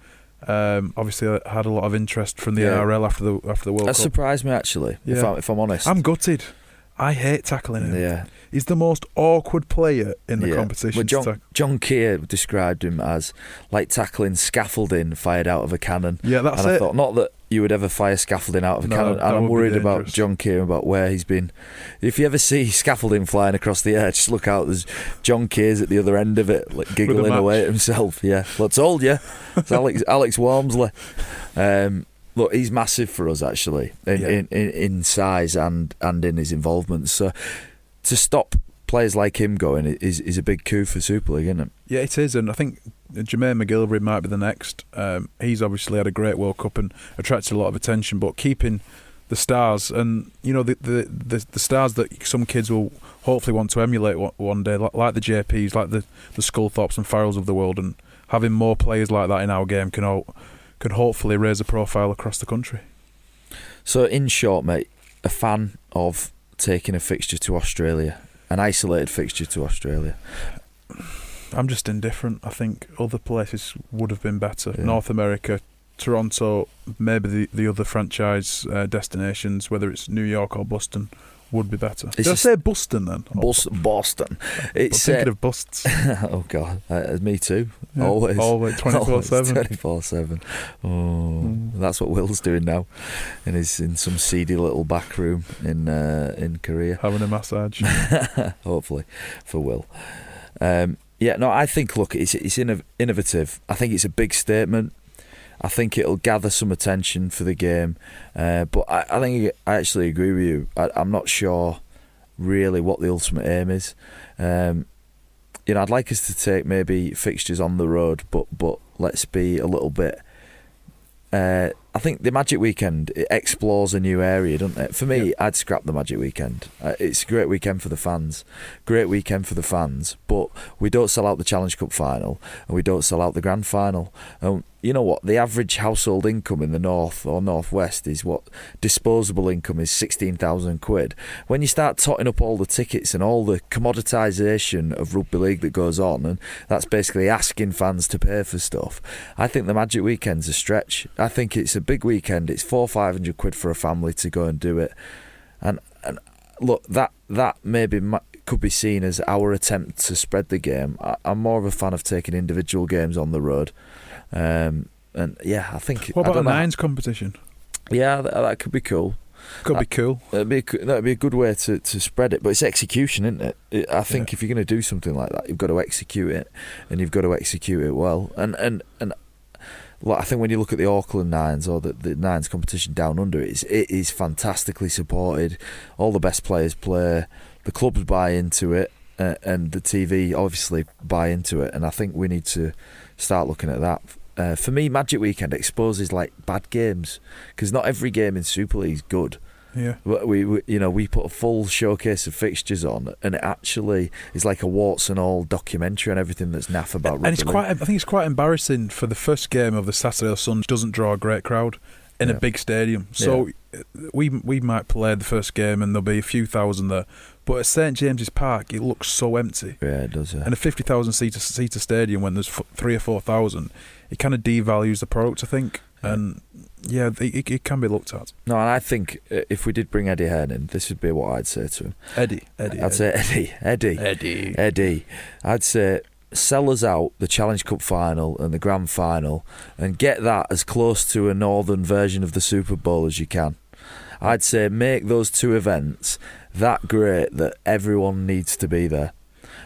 Um, obviously, I had a lot of interest from the Yeah. NRL after the after the World That Cup. That surprised me actually. If, Yeah. I'm, if I'm honest, I'm gutted. I hate tackling him. yeah. He's the most awkward player in the Yeah. competition. Well, John, tack- John Keir described him as like tackling scaffolding fired out of a cannon. yeah, that's and I thought not that you would ever fire scaffolding out of a No, cannon. And I'm worried about. John Keir about where he's been. If you ever see scaffolding flying across the air, just look out. There's John Keir's at the other end of it, like giggling away at himself. Yeah, well, I told you. It's Alex Alex Walmsley. Um, look, he's massive for us actually in, Yeah. in, in, in size and and in his involvement. So to stop players like him going is is a big coup for Super League, isn't it? Yeah, it is, and I think Jermaine McGillvary might be the next. Um, he's obviously had a great World Cup and attracted a lot of attention, but keeping the stars and you know the the, the, the stars that some kids will hopefully want to emulate one, day, like, like the JPs, like the the Sculthorpes and Farrells of the world, and having more players like that in our game can all, can hopefully raise a profile across the country. So, in short, mate, a fan of taking a fixture to Australia, an isolated fixture to Australia. I'm just indifferent. I think other places would have been better. Yeah. North America, Toronto, maybe the, the other franchise uh, destinations, whether it's New York or Boston, would be better. It's Did I just- say Boston then? Bus- Boston. I'm It's thinking uh, of busts. oh god, uh, me too. Yeah, Always, always, 24/7. twenty four seven. Oh, Mm. that's what Will's doing now, and he's in some seedy little back room in uh, in Korea. Having a massage. hopefully for Will. Um, yeah, no, I think look, it's it's innov- innovative. I think it's a big statement. I think it'll gather some attention for the game, uh, but I, I think I actually agree with you. I, I'm not sure really what the ultimate aim is. Um, you know, I'd like us to take maybe fixtures on the road, but but let's be a little bit. Uh, I think the Magic Weekend it explores a new area, doesn't it? For me, I'd scrap the Magic Weekend. Uh, it's a great weekend for the fans, great weekend for the fans. But we don't sell out the Challenge Cup final, and we don't sell out the Grand Final. And you know what? The average household income in the north or northwest is what disposable income is sixteen thousand quid. When you start totting up all the tickets and all the commoditisation of rugby league that goes on, and that's basically asking fans to pay for stuff. I think the Magic Weekend's a stretch. I think it's a big weekend. It's four five hundred quid for a family to go and do it, and and look that that maybe ma- could be seen as our attempt to spread the game. I'm more of a fan of taking individual games on the road, um, and yeah, I think. what about a know. nines competition? Yeah, that, that could be cool. Could Uh, be cool. That'd be a, that'd be a good way to, to spread it, but it's execution, isn't it? it I think Yeah. if you're going to do something like that, you've got to execute it, and you've got to execute it well. And and and like, I think when you look at the Auckland Nines or the, the Nines competition down under, it's, it is fantastically supported. All the best players play. The clubs buy into it, uh, and the TV obviously buy into it. And I think we need to start looking at that. Uh, for me, Magic Weekend exposes like bad games because not every game in Super League is good. Yeah. We, we, you know, we put a full showcase of fixtures on, and it actually is like a warts and all documentary and everything that's naff about and it's rugby quite. I think it's quite embarrassing for the first game of the Saturday or Sunday doesn't draw a great crowd in Yeah. a big stadium. So uh we we might play the first game and there'll be a few thousand there, but at St James's Park it looks so empty. Yeah, it does. Yeah. And a fifty thousand seater seater stadium when there's f- three or four thousand, it kind of devalues the product. I think, Yeah. and yeah, it, it, can be looked at. no, and I think uh, if we did bring Eddie Hearn in, this would be what I'd say to him. Eddie, Eddie, I'd say Eddie, Eddie, Eddie. Eddie. I'd say sell us out the Challenge Cup final and the Grand Final, and get that as close to a northern version of the Super Bowl as you can. I'd say make those two events that great that everyone needs to be there,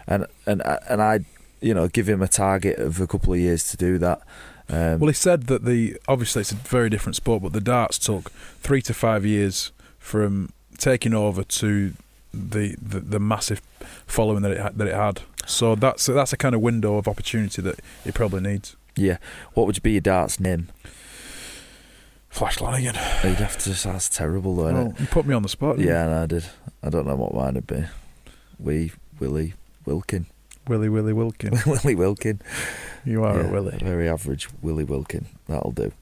and and and I'd you know give him a target of a couple of years to do that. Um, Well, he said that the obviously it's a very different sport, but the darts took three to five years from taking over to the the, the massive following that it had, that it had. So that's that's a kind of window of opportunity that it probably needs. yeah, what would be your darts name? Flash Lanigan. You'd have to. Say that's terrible, though. Well, you put me on the spot. didn't you? Yeah, no, I did. I don't know what mine would be. Wee Willie Wilkin. Willie Willie Wilkin. Willie Wilkin. You are Yeah, a Willie. Very average Willie Wilkin. That'll do.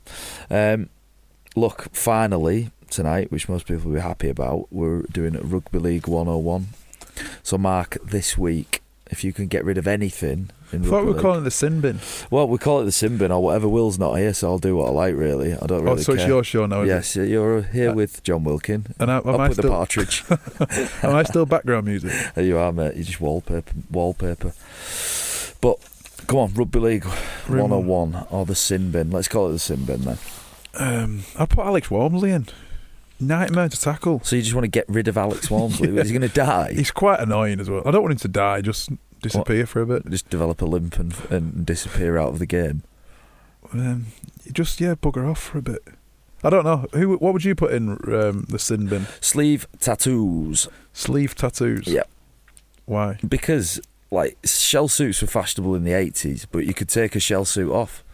Um, look, finally tonight, which most people will be happy about, we're doing Rugby League 101. So, Mark, this week if you can get rid of anything in I thought we were league- calling it the sin bin. well, we call it the sin bin or whatever. Will's not here, so I'll do what I like. Really, I don't really. oh, really so care. it's your show now. Yes, you're here Uh, with Jon Wilkin. And I, am, Up I with the still, partridge. am I still background music? there you are, mate. You just wallpaper, wallpaper. But come on, rugby league Room- 101 or the sin bin. Let's call it the sin bin then. Um, I'd put Alex Walmsley in. Nightmare to tackle. So you just want to get rid of Alex Walmsley? Yeah. Is he going to die? He's quite annoying as well. I don't want him to die. Just disappear for a bit. just develop a limp and, and disappear out of the game. Um, just yeah, bugger off for a bit. I don't know who. What would you put in um, the sin bin? Sleeve tattoos. Sleeve tattoos. Yep. Why? Because like shell suits were fashionable in the eighties, but you could take a shell suit off.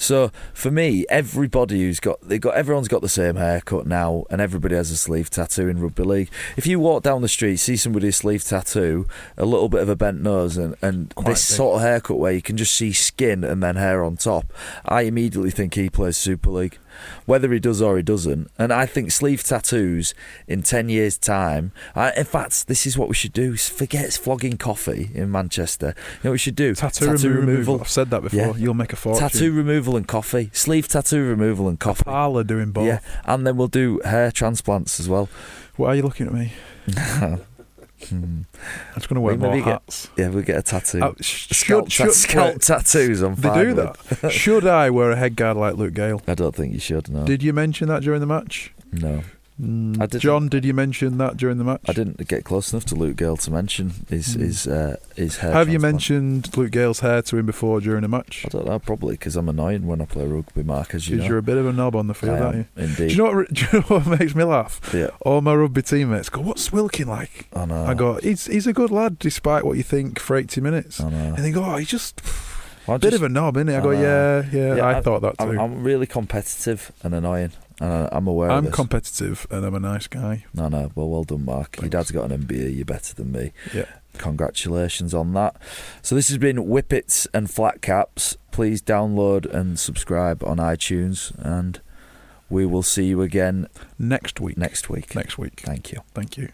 So for me, everybody who's got they got everyone's got the same haircut now, and everybody has a sleeve tattoo in rugby league. If you walk down the street, see somebody with a sleeve tattoo, a little bit of a bent nose, and, and Quite this big. sort of haircut where you can just see skin and then hair on top, I immediately think he plays Super League. Whether he does or he doesn't, and I think sleeve tattoos in ten years' time. I, in fact, this is what we should do: forget flogging coffee in Manchester. You know what we should do? Tattoo, removal. I've said that before. Yeah. You'll make a fortune. Tattoo removal and coffee. Sleeve tattoo removal and coffee. Parlour doing both. Yeah, and then we'll do hair transplants as well. Why are you looking at me? Hmm. I'm just going to wear Well, more maybe get- hats. Yeah, we'll get a tattoo. Uh, sh- scalp, should, ta- scalp wait, tattoos on they do with. that. should I wear a head guard like Luke Gale? I don't think you should. No, Did you mention that during the match? no, Mm. Jon, did you mention that during the match? I didn't get close enough to Luke Gale to mention his Hmm. his uh, his hair. Have you mentioned Luke Gale's hair to him before during a match? I don't know, probably because I'm annoying when I play rugby, Mark, as you Because know. you're a bit of a knob on the field, I aren't you? indeed. Do you know what? Do you know what makes me laugh? yeah, All my rugby teammates go, "What's Wilkin like?" I know. I go, "He's he's a good lad, despite what you think for 80 minutes." I know. And they go, "Oh, he's just I a bit just- of a knob, isn't he?" I I go, know. "Yeah, yeah, Yeah, I, I- thought that too." I'm, I'm really competitive and annoying, I'm aware of this. competitive and I'm a nice guy. no, no. Well, well done, Mark. Your dad's got an MBE. You're better than me. Yeah. Congratulations on that. So this has been Whippets and Flat Caps. Please download and subscribe on iTunes, and we will see you again Next week. next week. Next week. Thank you. Thank you.